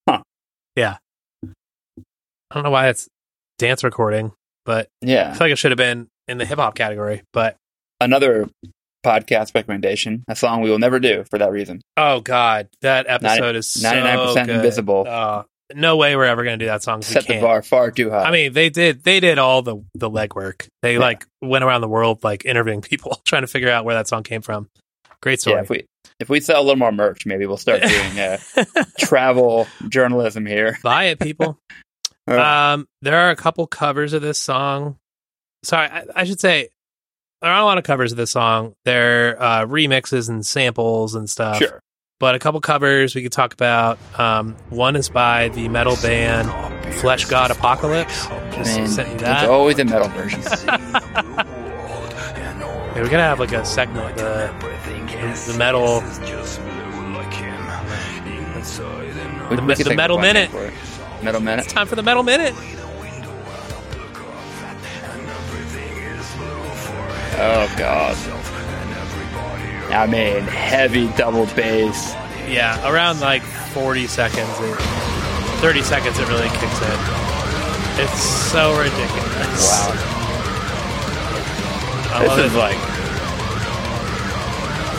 Huh. Yeah. I don't know why it's dance recording, but yeah, I feel like it should have been in the hip hop category. But another podcast recommendation, a song we will never do for that reason. oh god, that episode is 99% Invisible. Oh, no way we're ever gonna do that song. Set the bar far too high. I mean, they did they did all the the legwork. They Yeah. like went around the world like interviewing people trying to figure out where that song came from. Great yeah, story. if we if we sell a little more merch, maybe we'll start doing uh, travel journalism here. Buy it, people. Uh, Um, there are a couple covers of this song. Sorry, I, I should say there aren't a lot of covers of this song. They're uh, remixes and samples and stuff. sure. But a couple covers we could talk about. Um, one is by the metal band Fleshgod Apocalypse. Just sent you it's always a metal version. Yeah, we're gonna have like a segment the the metal We- The we the Metal a fun name Minute. Metal minute. It's time for the metal minute. Oh god. I mean, heavy double bass. Yeah, around like 40 seconds, it, 30 seconds, it really kicks in. It's so ridiculous. Wow. I love this is it. like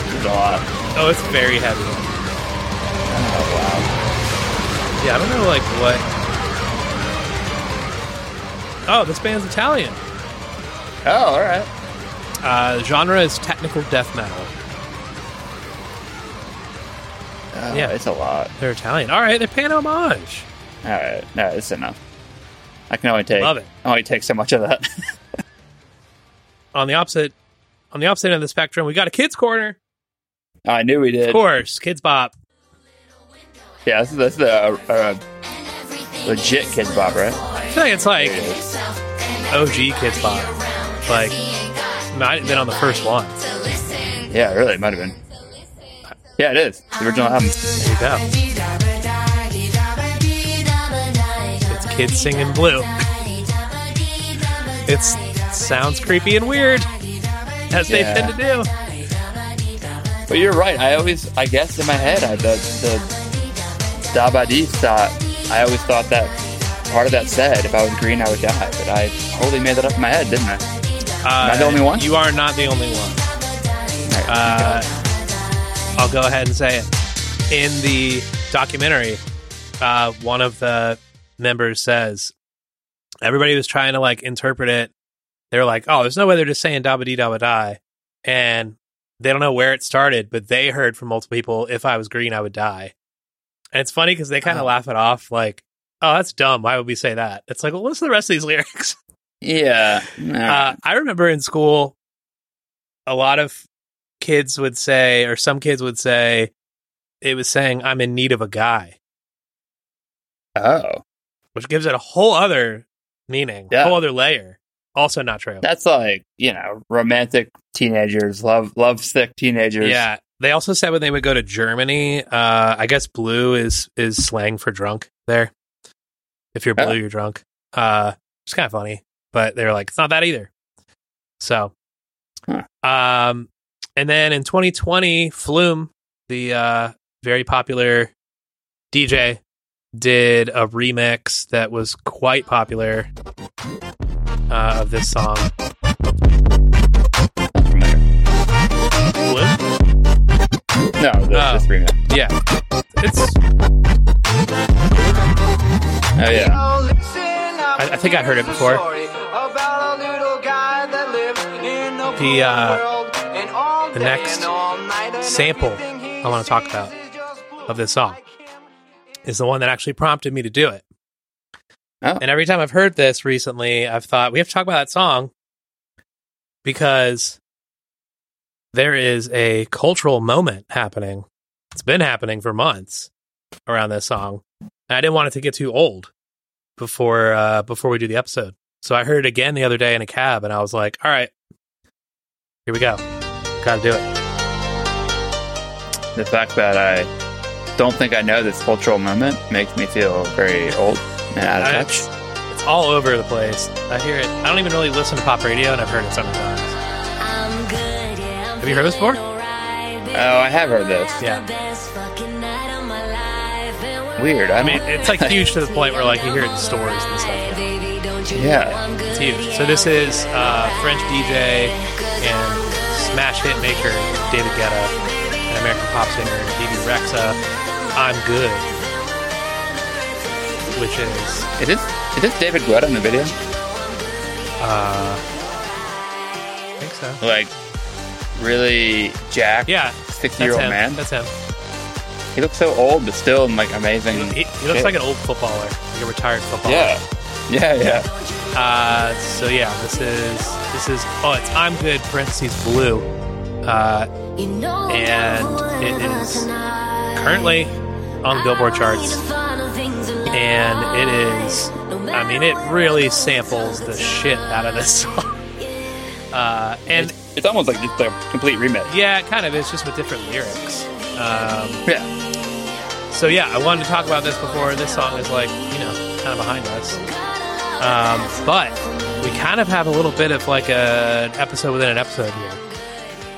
this is a lot. Oh, it's very heavy. Oh Yeah, I don't know like what. Oh, this band's Italian. Oh, all right. Uh, genre is technical death metal. Oh, Yeah. it's a lot. They're Italian. All right, they're paying homage. All right, no, it's enough. I can only take Love it. I only take so much of that. On the opposite, on the opposite end of the spectrum, we got a kids corner. I knew we did. Of course, Kidz Bop. Yeah, this is, this is a, a legit Kidz Bop, right? I feel like it's like it. OG Kidz Bop. Like, might have been on the first one. Yeah, really, it might have been. Yeah, it is the original album. There you go. It's kids singing blue. It sounds creepy and weird, as they tend to do. But you're right. I always, I guess, in my head, I the the Dabadi thought. I always thought that part of that said, "If I was green, I would die." But I totally made that up in my head, didn't I? Uh, I the only one? You are not the only one. Right, Uh, I'll go ahead and say it. In the documentary, uh, one of the members says everybody was trying to like interpret it. They're like, "Oh, there's no way they're just saying dabba dee dabba die," and they don't know where it started, but they heard from multiple people, "If I was green, I would die." And it's funny because they kind of Oh. laugh it off, like, "Oh, that's dumb. Why would we say that?" It's like, well, listen to the rest of these lyrics. yeah. All Uh. I remember in school, a lot of kids would say, or some kids would say, it was saying, I'm in need of a guy, oh, which gives it a whole other meaning, Yeah. whole other layer. Also not true. that's like you know, romantic teenagers, love love sick teenagers. Yeah. They also said when they would go to Germany, uh, I guess blue is is slang for drunk there. If you're blue, Oh. you're drunk. Uh, it's kind of funny, but they were like, it's not that either. So, Huh. um, and then in 2020, Flume, the uh, very popular DJ, did a remix that was quite popular uh, of this song. Flume? No, this, Oh. this remix. Yeah, it's Oh yeah. I I, I think I heard it before. The, uh, the next sample I want to talk about of this song is the one that actually prompted me to do it. Oh. And every time I've heard this recently, I've thought we have to talk about that song because there is a cultural moment happening. It's been happening for months around this song. And I didn't want it to get too old before uh, before we do the episode. So I heard it again the other day in a cab, and I was like, "All right, here we go. Got to do it." The fact that I don't think I know this cultural moment makes me feel very old and out of I- touch. It's all over the place. I hear it. I don't even really listen to pop radio, and I've heard it so many times. Have you heard this before? Oh, I have heard this. Yeah. Weird. I I mean, mean, it's like huge to the point where like you hear it in stores and stuff. Yeah. It's huge. So this is uh, French DJ and smash hit maker David Guetta and American pop singer Bebe Rexha. I'm good, which is It is. It is David Guetta in the video. uh, I think so. Like, really jacked. Yeah, sixty-year-old man. That's him. He looks so old, but still like amazing. He, he looks like an old footballer, like a retired footballer. Yeah. Yeah. Yeah. Uh, so yeah, this is this is oh, it's I'm good parentheses blue. Uh, and it is currently on the Billboard charts, and it is. I mean, it really samples the shit out of this song. Uh, and It's, it's almost like just a complete remix. yeah, it kind of It's just with different lyrics. Um, Yeah. so yeah, I wanted to talk about this before. This song is like you know kind of behind us, um, but we kind of have a little bit of like a an episode within an episode here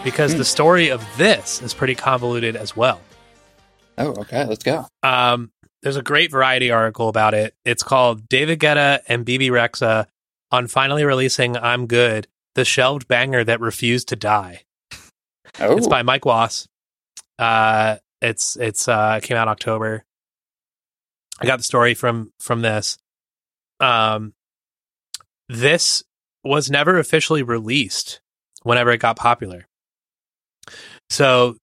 because the story of this is pretty convoluted as well. Oh, okay. Let's go. Um, there's a great variety article about it. It's called David Guetta and Bebe Rexha on finally releasing "I'm Good," the shelved banger that refused to die. Oh, It's by Mike Wass. Uh, it's it's uh came out October. I got the story from from this. Um, this was never officially released. Whenever it got popular, so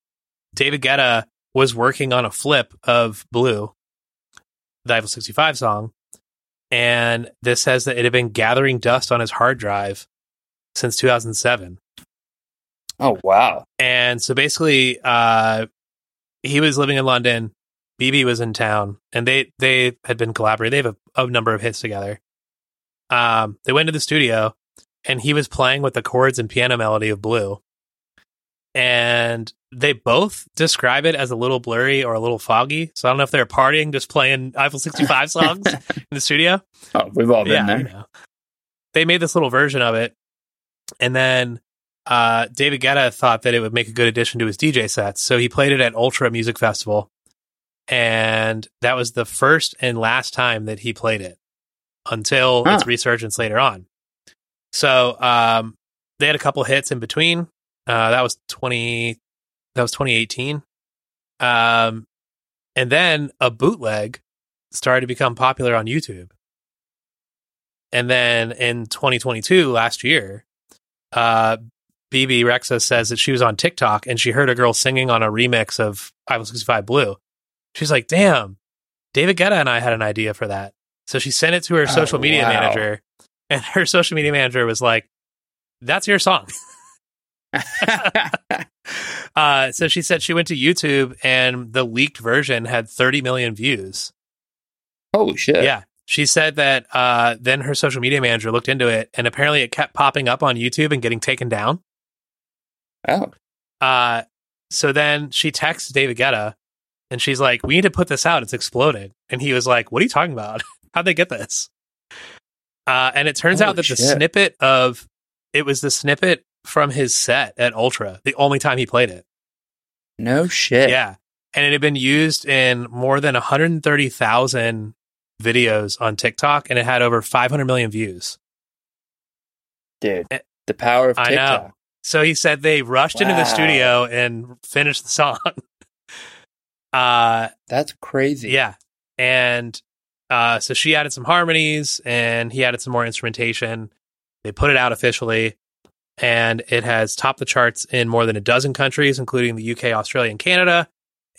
David Guetta was working on a flip of "Blue," the Eiffel 65 song, and this says that it had been gathering dust on his hard drive since 2007. oh wow. And so basically, uh, he was living in London. Bebe was in town, and they they had been collaborating. They have a, a number of hits together. Um, they went to the studio, and he was playing with the chords and piano melody of Blue. And they both describe it as a little blurry or a little foggy. So I don't know if they're partying, just playing Eiffel 65 songs in the studio Oh, we've all been yeah, there. They made this little version of it, and then uh, David Guetta thought that it would make a good addition to his DJ sets, so he played it at Ultra Music Festival, and that was the first and last time that he played it until its resurgence later on. So um, they had a couple hits in between. Uh, that was twenty. That was 2018. Um, and then a bootleg started to become popular on YouTube. And then in 2022, last year, uh, Bebe Rexha says that she was on TikTok and she heard a girl singing on a remix of Eiffel 65 Blue. She's like, damn, David Guetta and I had an idea for that. So she sent it to her Oh, social media wow. manager, and her social media manager was like, that's your song. Uh, so she said she went to YouTube and the leaked version had 30 million views. Holy shit. Yeah. She said that uh, then her social media manager looked into it and apparently it kept popping up on YouTube and getting taken down. Oh. Uh, so then she texts David Guetta and she's like, We need to put this out. It's exploded. And he was like, What are you talking about? How'd they get this? Uh, and it turns Holy out that the snippet of it was the snippet from his set at Ultra, the only time he played it. No shit. Yeah. And it had been used in more than 130,000 videos on TikTok and it had over 500 million views. Dude. Eh, The power of I TikTok. know. So he said they rushed into the studio and finished the song. uh That's crazy. yeah. And Uh, so she added some harmonies and he added some more instrumentation. They put it out officially and it has topped the charts in more than a dozen countries, including the UK, Australia, and Canada.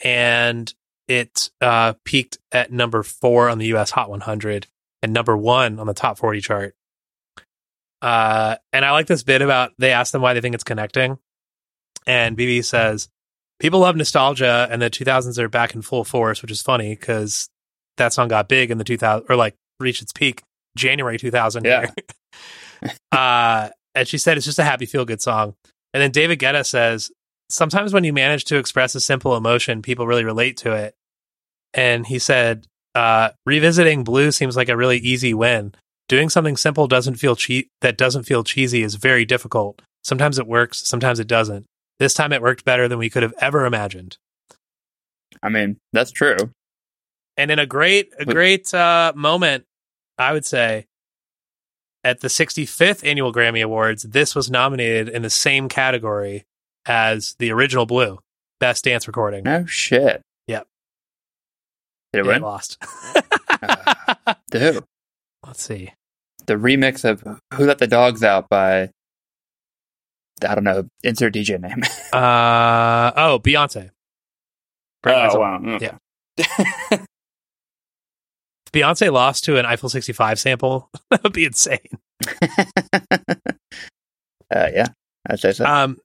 And it uh, peaked at number four on the US Hot 100 and number one on the top 40 chart. Uh, and I like this bit about they asked them why they think it's connecting. And Bebe says, People love nostalgia and the 2000s are back in full force, which is funny because that song got big in the 2000 or like reached its peak January 2000. Yeah. uh, and she said it's just a happy feel good song. And then David Guetta says, sometimes when you manage to express a simple emotion, people really relate to it. And he said, uh, revisiting Blue seems like a really easy win. Doing something simple doesn't feel che- that doesn't feel cheesy is very difficult. Sometimes it works, sometimes it doesn't. This time it worked better than we could have ever imagined. I mean, that's true. And in a great, a great uh, moment, I would say, at the 65th annual Grammy Awards, this was nominated in the same category as the original Blue, Best Dance Recording. No shit. Yep. Did it It win? lost. Dude, Let's see. the remix of "Who Let the Dogs Out" by I don't know. Insert DJ name. Uh oh, Beyonce. Bring myself- wow. Yeah. Beyonce lost to an Eiffel 65 sample, that would be insane. uh, yeah, I'd say so. Um,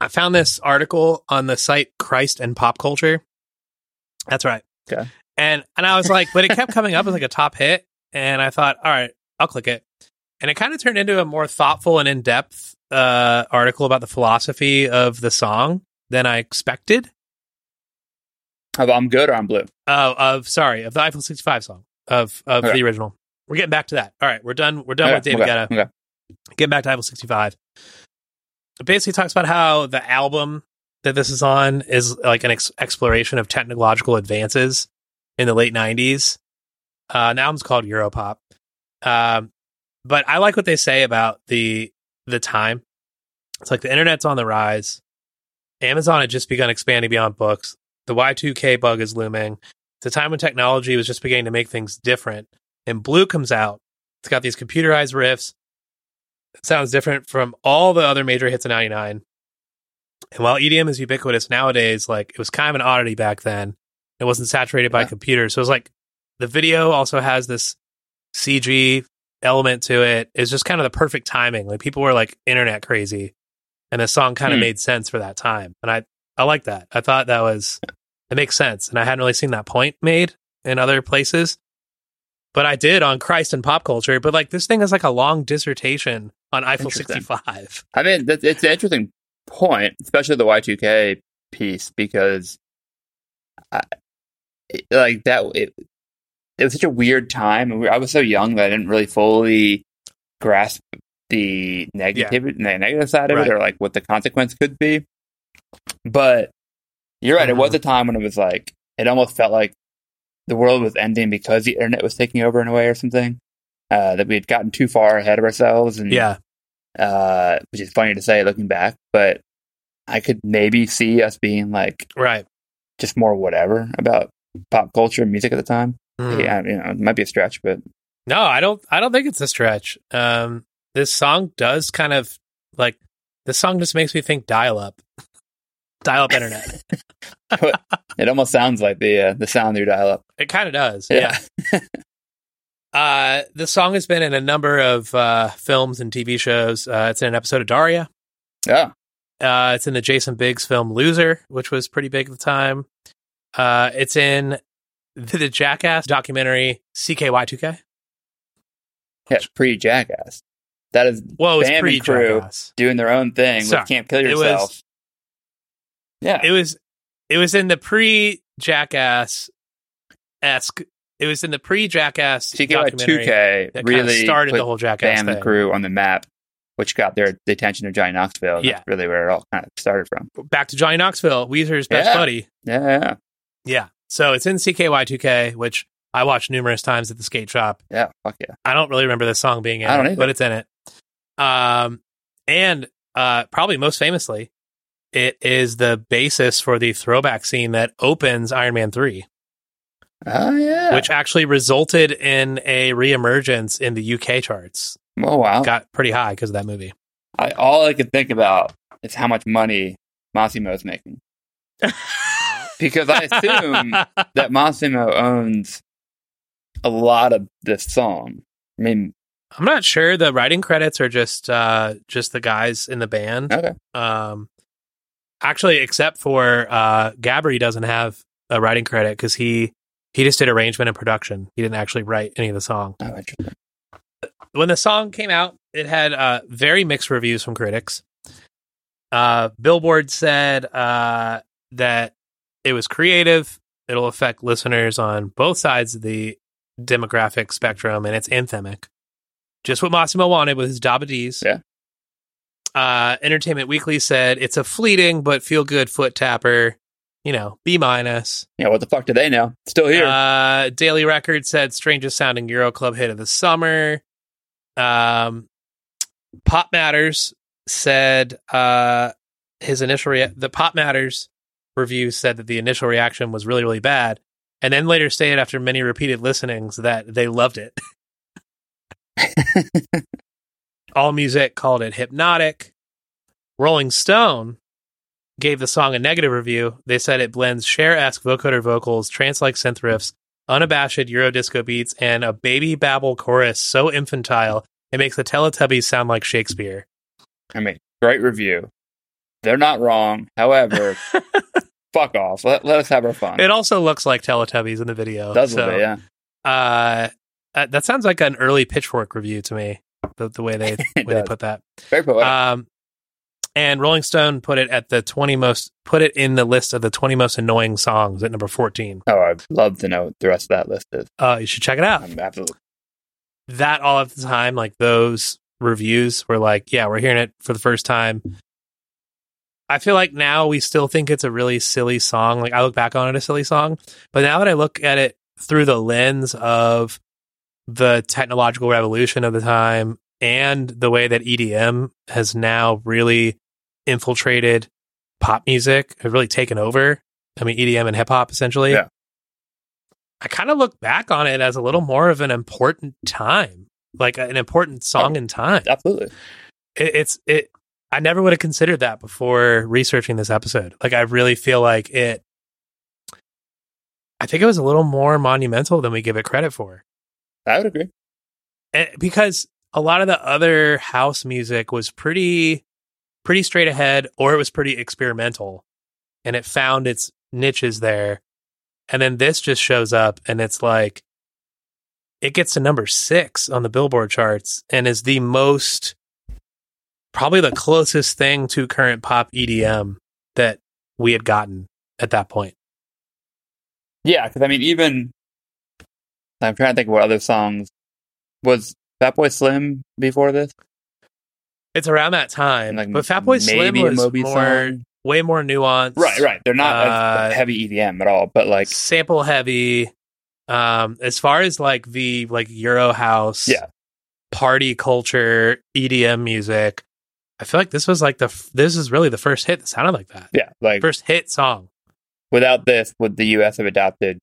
I found this article on the site Christ and Pop Culture. That's right. Okay. And and I was like, but it kept coming up as like a top hit, and I thought, all right, I'll click it. And it kind of turned into a more thoughtful and in depth uh, article about the philosophy of the song than I expected. Of I'm good or I'm blue. Oh, of sorry, of the Eiffel 65 song of of Okay. the original. We're getting back to that. All right, we're done. We're done Okay, with David okay, Guetta. okay. Getting back to Eiffel 65. It basically talks about how the album that this is on is like an ex- exploration of technological advances in the late 90s. Uh, the album's called Europop. Um, but I like what they say about the the time. It's like the internet's on the rise. Amazon had just begun expanding beyond books. The Y2K bug is looming. It's a time when technology was just beginning to make things different. And Blue comes out. It's got these computerized riffs. It sounds different from all the other major hits of 99. And while EDM is ubiquitous nowadays, like it was kind of an oddity back then. It wasn't saturated by Yeah. computers. So it was like the video also has this CG element to it. It's just kind of the perfect timing. Like people were like internet crazy. And the song kind of Hmm. made sense for that time. And I, I like that. I thought that was, it makes sense. And I hadn't really seen that point made in other places. But I did on Christ and pop culture. But like this thing is like a long dissertation on Eiffel 65. I mean, that, it's an interesting point, especially the Y2K piece, because I, like that, it, it was such a weird time. and we- I was so young that I didn't really fully grasp the negative, the negative side of Right. it, or like what the consequence could be. But you're right; it was a time when it was like it almost felt like the world was ending because the internet was taking over in a way or something. Uh, that we had gotten too far ahead of ourselves, and Yeah. uh, which is funny to say looking back, but I could maybe see us being like Right. just more whatever about pop culture and music at the time. Mm. Yeah, you know, it might be a stretch, but No, I don't. I don't think it's a stretch. Um, this song does kind of like this song just makes me think dial up, dial up internet. it almost sounds like the uh, the sound of your dial up. It kind of does. Yeah. Yeah. Uh, the song has been in a number of uh, films and TV shows. Uh, it's in an episode of Daria. Yeah. Uh, it's in the Jason Biggs film Loser, which was pretty big at the time. Uh, it's in the, the Jackass documentary CKY2K. Yeah, pre Jackass. That is Well, it was Bam pre crew. Jackass. doing their own thing Sorry. with Can't Kill It was- Yourself. yeah. It was it was in the pre Jackass esque. It was in the pre Jackass documentary CKY2K that kind of really started the whole Jackass Bam thing. crew on the map, which got their the attention of Johnny Knoxville. That's Yeah. really where it all kind of started from. Back to Johnny Knoxville, Weezer's best Yeah. buddy. Yeah, yeah, Yeah. So it's in CKY2K, which I watched numerous times at the skate shop. yeah. Fuck yeah. I don't really remember this song being in I don't it, either. but it's in it. Um, and uh, probably most famously, it is the basis for the throwback scene that opens Iron Man 3. Oh yeah. which actually resulted in a reemergence in the UK charts. oh wow. Got pretty high because of that movie. I, all I could think about is how much money Massimo is making. because I assume that Massimo owns a lot of this song. I mean, I'm not sure. The writing credits are just uh, just the guys in the band. okay. Um, actually, except for uh, Gabry doesn't have a writing credit because he he just did arrangement and production. He didn't actually write any of the song. Oh, interesting. When the song came out, it had uh, very mixed reviews from critics. Uh, Billboard said uh, that it was creative. It'll affect listeners on both sides of the demographic spectrum, and it's anthemic. Just what Massimo wanted with his Dabadies. Yeah. Uh, Entertainment Weekly said it's a fleeting but feel good foot tapper. You know, B minus. Yeah, what the fuck do they know? Still here. Uh, Daily Record said strangest sounding Euro Club hit of the summer. Um, Pop Matters said uh, his initial the Pop Matters review said that the initial reaction was really really bad, and then later stated after many repeated listenings that they loved it. All Music called it hypnotic. Rolling Stone gave the song a negative review. They said it blends Cher-esque vocoder vocals, trance-like synth riffs, unabashed Euro disco beats, and a baby babble chorus so infantile it makes the Teletubbies sound like Shakespeare. I mean, great review. They're not wrong. However, fuck off. Let, let us have our fun. It also looks like Teletubbies in the video. does so, look, yeah. uh, uh, that sounds like an early Pitchfork review to me. The, the way they It way they put that. Very poetic. Um, and Rolling Stone put it at the twenty most put it in the list of the twenty most annoying songs at number fourteen. oh, I'd love to know what the rest of that list is. Uh, you should check it out. I'm absolutely. that all of the time, like those reviews were like, yeah, we're hearing it for the first time. I feel like now we still think it's a really silly song. Like I look back on it a silly song, but now that I look at it through the lens of the technological revolution of the time and the way that EDM has now really infiltrated pop music, have really taken over. I mean, EDM and hip hop essentially. Yeah. I kind of look back on it as a little more of an important time, like an important song in time. Absolutely. It, it's it. I never would have considered that before researching this episode. Like, I really feel like it. I think it was a little more monumental than we give it credit for, I would agree. and because a lot of the other house music was pretty, pretty straight ahead, or it was pretty experimental, and it found its niches there. And then this just shows up, and it's like it gets to number six on the Billboard charts, and is the most probably the closest thing to current pop EDM that we had gotten at that point. Yeah, because I mean, even I'm trying to think of what other songs was Fatboy Slim before this. It's around that time, Like but Fatboy Slim was more, song? way more nuanced, Right, right. They're not Uh, heavy EDM at all, but like, sample heavy. Um, as far as like the like Euro house, Yeah. party culture, EDM music, I feel like this was like the f- this is really the first hit that sounded like that. yeah, like First hit song. without this, would the U.S. have adopted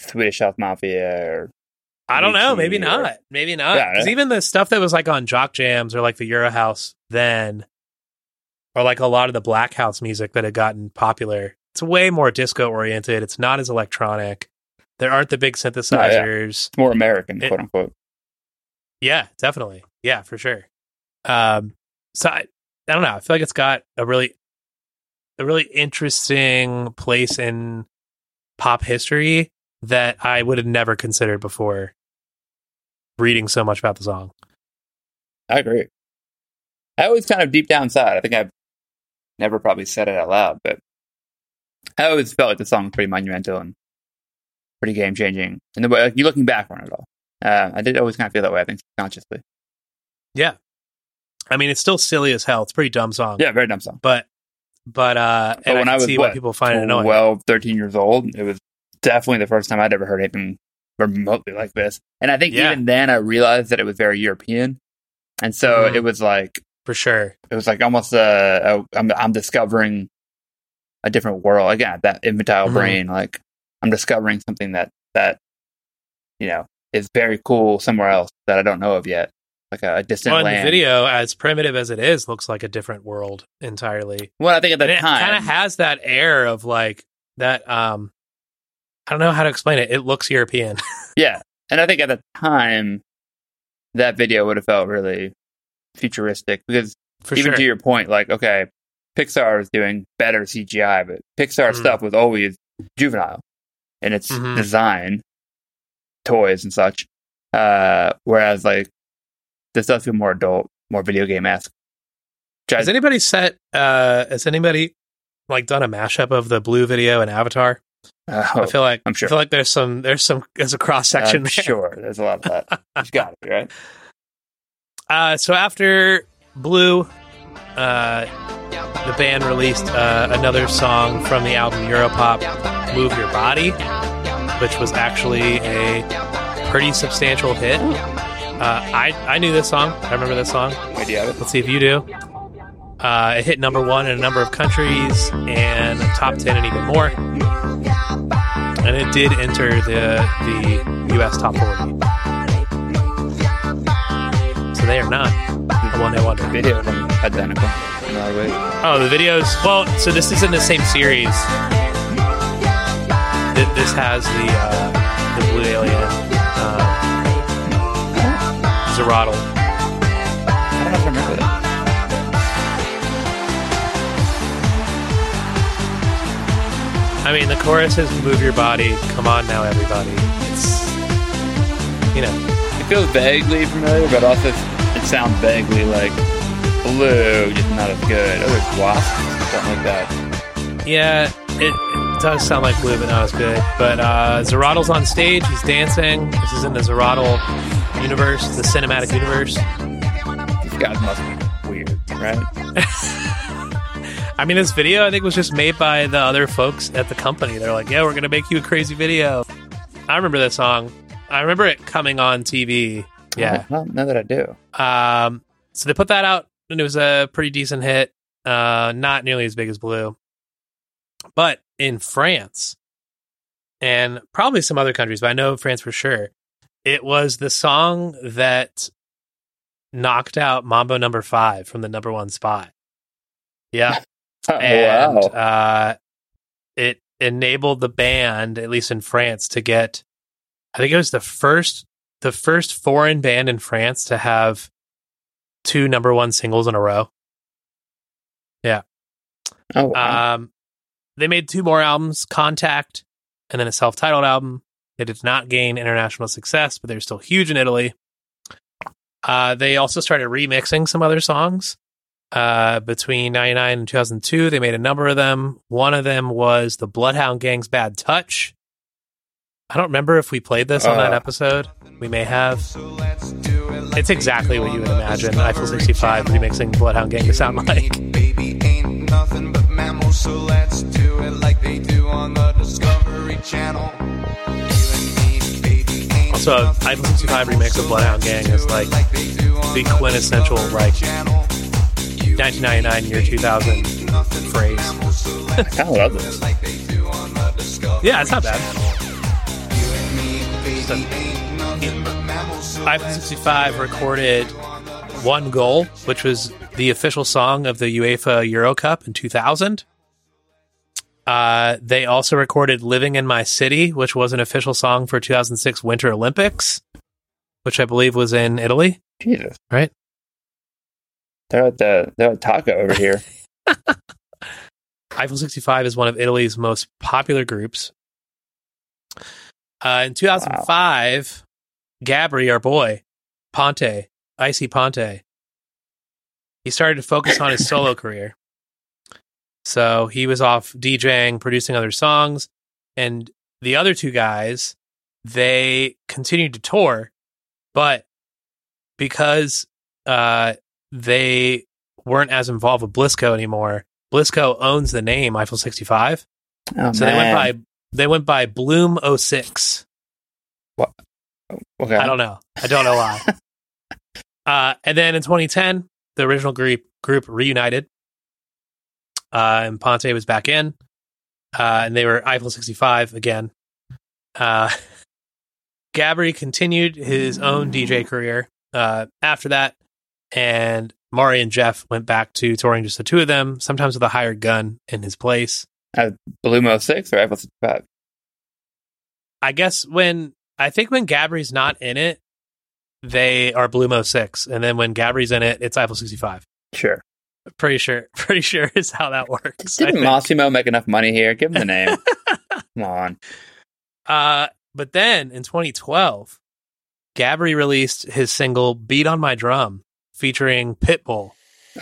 Swedish House Mafia or I don't know. Maybe or- not. Maybe not. Yeah, 'Cause yeah. even the stuff that was like on Jock Jams or like the Euro House then, or like a lot of the Black House music that had gotten popular, it's way more disco oriented. It's not as electronic. There aren't the big synthesizers. It's more American, It- quote unquote. yeah. definitely. Yeah, for sure. Um, so I, I don't know. I feel like it's got a really, a really interesting place in pop history that I would have never considered before reading so much about the song. I agree. I always kind of deep down inside, I think I've never probably said it out loud, but I always felt like the song was pretty monumental and pretty game changing. And the way like, you're looking back on it all, uh, I did always kind of feel that way. I think consciously. Yeah. I mean, it's still silly as hell. It's a pretty dumb song. Yeah, very dumb song. But, but, uh, But and when I I, was see what, why people find it annoying. 12, 13 years old, it was definitely the first time I'd ever heard anything remotely like this. And I think Yeah. even then I realized that it was very European. And so Mhm. it was like for sure. it was like almost uh, a, I'm I'm discovering a different world again. That infantile Mhm. brain, like I'm discovering something that that you know is very cool somewhere else that I don't know of yet, like a, a distant Well, land. the video, as primitive as it is, looks like a different world entirely. Well, I think at the And time, kind of has that air of like that. Um, I don't know how to explain it. It looks European. yeah, and I think at the time that video would have felt really futuristic because for even sure. to your point, like okay, Pixar is doing better CGI, but Pixar Mhm. stuff was always juvenile in its Mhm. design, toys and such. Uh, whereas like this does feel more adult, more video game esque. has anybody set? Uh, has anybody like done a mashup of the blue video and Avatar? I feel like I'm sure. I feel like there's some there's some there's a cross section. There. sure there's a lot of that. You've got it right. Uh, so after Blue, uh, the band released uh, another song from the album Europop, "Move Your Body," which was actually a pretty substantial hit. Uh, I I knew this song. I remember this song. Wait, do you have it? Let's see if you do. Uh, it hit number one in a number of countries and top ten and even more. And it did enter the the U.S. top forty. So they are not the one hit wonder. Video identical. lot of. Oh, the videos. Well, so this is in the same series. This has the uh, the blue alien, Zorotl. I don't know if I remember that. I mean, the chorus is "Move your body." Come on now, everybody. It's you know, It feels vaguely familiar, but also it sounds vaguely like blue, just not as good. Oh, there's wasp, something like that. yeah, it, it does sound like blue, but not as good. But uh, Zorotl's on stage. He's dancing. This is in the Zorotl universe, the cinematic universe. These guys must be weird, right? I mean, this video I think was just made by the other folks at the company. They're like, "Yeah, we're gonna make you a crazy video." I remember that song. I remember it coming on TV. Yeah. Well, now that I do. Um. So they put that out, and it was a pretty decent hit. Uh, not nearly as big as Blue, but in France and probably some other countries, but I know France for sure. It was the song that knocked out Mambo Number Five from the number one spot. Yeah and wow. uh, it enabled the band, at least in France, to get. I think it was the first, the first foreign band in France to have two number one singles in a row. Yeah. oh, wow. Um, they made two more albums, Contact, and then a self-titled album. They did not gain international success, but they're still huge in Italy. Uh, they also started remixing some other songs. Uh, between 99 and 2002, they made a number of them. One of them was the Bloodhound Gang's Bad Touch. I don't remember if we played this on that Uh. episode. We may have. It's exactly what you would imagine Eiffel 65 remixing Bloodhound Gang to sound like. Baby ain't nothing but mammals, so let's do it like they do on the Discovery Channel. You and me, baby, ain't Also, a 65 remix of Bloodhound Gang is like like they do on the quintessential like 1999 year 2000 phrase. I kind of love this. Like they do on the Discovery Yeah, it's not bad. You and me, baby, ain't nothing but mammals, so Eiffel 65 recorded One Goal, which was the official song of the UEFA Euro Cup in 2000. Uh, they also recorded Living in My City, which was an official song for 2006 Winter Olympics, which I believe was in Italy, Jesus. right? They're at the they're at Taco over here. Eiffel 65 is one of Italy's most popular groups. Uh, in 2005, Gabri, our boy, Ponte, Icy Ponte, he started to focus on his solo career. So he was off DJing, producing other songs, and the other two guys, they continued to tour, but because uh, they weren't as involved with Blisco anymore, Blisco owns the name Eiffel 65. Oh, So they went by they went by Bloom 06. Okay. I don't know. I don't know why. uh, and then in 2010, the original group group reunited. Uh, and Ponte was back in. Uh, and they were Eiffel 65 again. Uh, Gabry continued his own DJ career uh, after that, and Maury and Jeff went back to touring just the two of them, sometimes with a hired gun in his place. Uh, Bloom 06 or Eiffel 65? I guess when I think when Gabry's not in it, they are Bloom 06, and then when Gabry's in it, it's Eiffel sixty five. Sure. Pretty sure, pretty sure is how that works. Didn't. Massimo make enough money here? Give him the name. Come on. Uh, but then in 2012, Gabry released his single "Beat on My Drum" featuring Pitbull.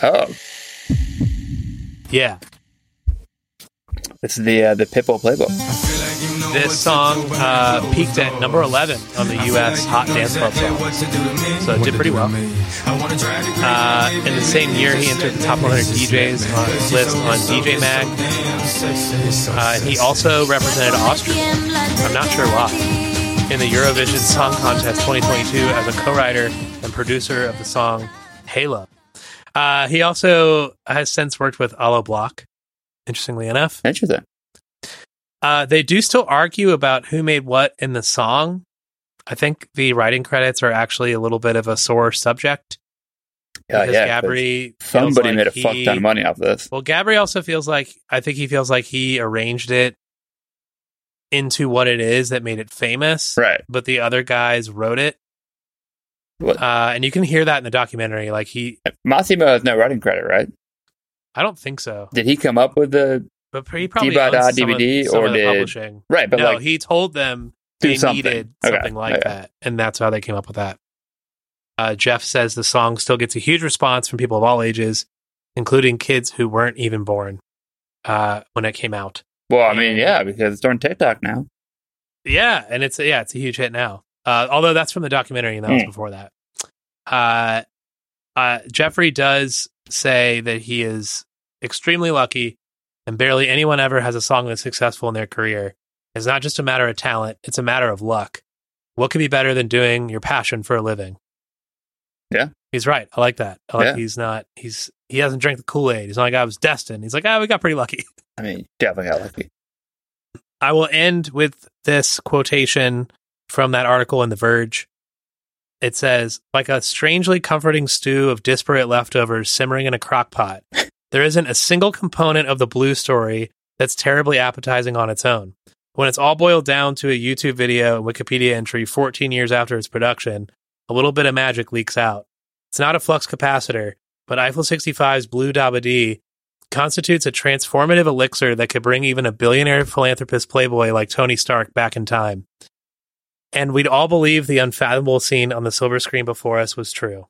Oh, Yeah, is the uh, the Pitbull playbook. this song uh, peaked at number 11 on the U.S. Hot Dance Club song, so it did pretty well. Uh, in the same year, he entered the top 100 DJs on list on DJ Mag. Uh, he also represented Austria. I'm not sure why. In the Eurovision Song Contest 2022 as a co-writer and producer of the song "Halo." Uh, he also has since worked with Alo Block. Interestingly enough, Interesting. uh, they do still argue about who made what in the song. I think the writing credits are actually a little bit of a sore subject. Yeah, because Gabry Somebody like made a he- fuck ton of money off this. Well, Gabry also feels like I think he feels like he arranged it into what it is that made it famous, Right. but the other guys wrote it. Uh, and you can hear that in the documentary. Like he, Massimo has no writing credit, right? I don't think so, Did he come up with the but he probably owns some of- DVD some or did- publishing. right? But no, like, he told them they something. needed Okay, something like okay. that, and that's how they came up with that. Uh, Jeff says the song still gets a huge response from people of all ages, including kids who weren't even born uh, when it came out. well, I mean, yeah, because it's on TikTok now. Yeah, and it's yeah, it's a huge hit now. Uh, although that's from the documentary, and that was Hmm. before that. Uh, uh, Jeffrey does say that he is extremely lucky, and barely anyone ever has a song that's successful in their career. It's not just a matter of talent; it's a matter of luck. What could be better than doing your passion for a living? Yeah. he's right. I like that. I like Yeah. he's not. He's he hasn't drank the Kool Aid. He's not like I was destined. He's like, ah, we got pretty lucky. I mean, definitely got lucky. I will end with this quotation from that article in The Verge. It says, like a strangely comforting stew of disparate leftovers simmering in a crock pot, there isn't a single component of the blue story that's terribly appetizing on its own. When it's all boiled down to a YouTube video and Wikipedia entry 14 years after its production, a little bit of magic leaks out. It's not a flux capacitor, but Eiffel 65's Blue Dabba Dee constitutes a transformative elixir that could bring even a billionaire philanthropist playboy like Tony Stark back in time. And we'd all believe the unfathomable scene on the silver screen before us was true.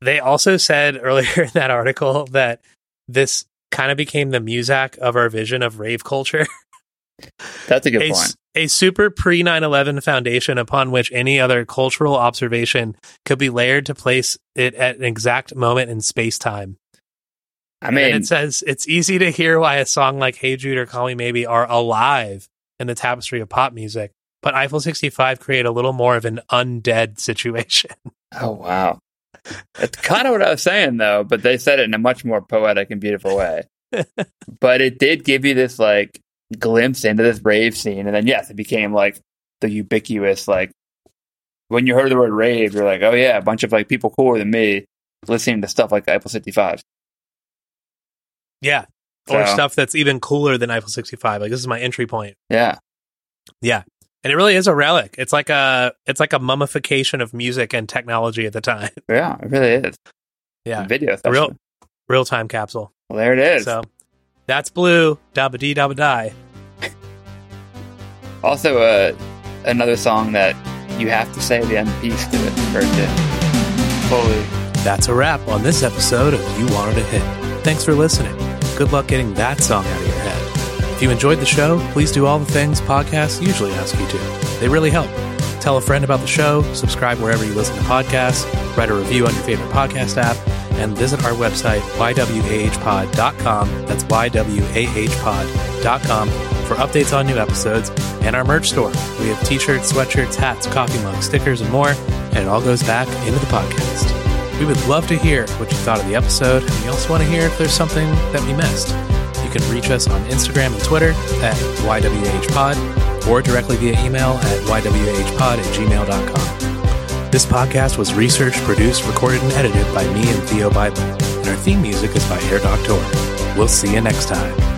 They also said earlier in that article that this kind of became the Muzak of our vision of rave culture. That's a good a, point. a super pre 9 11 foundation upon which any other cultural observation could be layered to place it at an exact moment in space time. I And mean, it says it's easy to hear why a song like Hey Jude or Call Me Maybe are alive in the tapestry of pop music, but Eiffel 65 create a little more of an undead situation. oh wow, that's kind of what I was saying though. But they said it in a much more poetic and beautiful way. but it did give you this like glimpse into this rave scene, and then yes, it became like the ubiquitous like when you heard the word rave, you're like, oh yeah, a bunch of like people cooler than me listening to stuff like Eiffel 65. yeah. Or stuff that's even cooler than Eiffel 65. Like this is my entry point. Yeah. Yeah, And it really is a relic. It's like a it's like a mummification of music and technology at the time. yeah, it really is. Yeah. video, A real real time capsule. Well, there it is. So that's blue, dabba dee dabba die. Also, uh, another song that you have to say the end piece to it for it to fully. That's a wrap on this episode of You Wanted a Hit. Thanks for listening. Good luck getting that song out of your head. You enjoyed the show, please do all the things podcasts usually ask you to. They really help. Tell a friend about the show, subscribe wherever you listen to podcasts, write a review on your favorite podcast app, and visit our website, ywahpod.com. That's ywahpod.com for updates on new episodes and our merch store. We have t shirts, sweatshirts, hats, coffee mugs, stickers, and more, and it all goes back into the podcast. We would love to hear what you thought of the episode, and we also want to hear if there's something that we missed. Can reach us on Instagram and Twitter at YWHpod. or directly via email at ywhpod at gmail.com. This podcast was researched, produced, recorded, and edited by me and Theo Bible, and our theme music is by Air Doctor. We'll see you next time.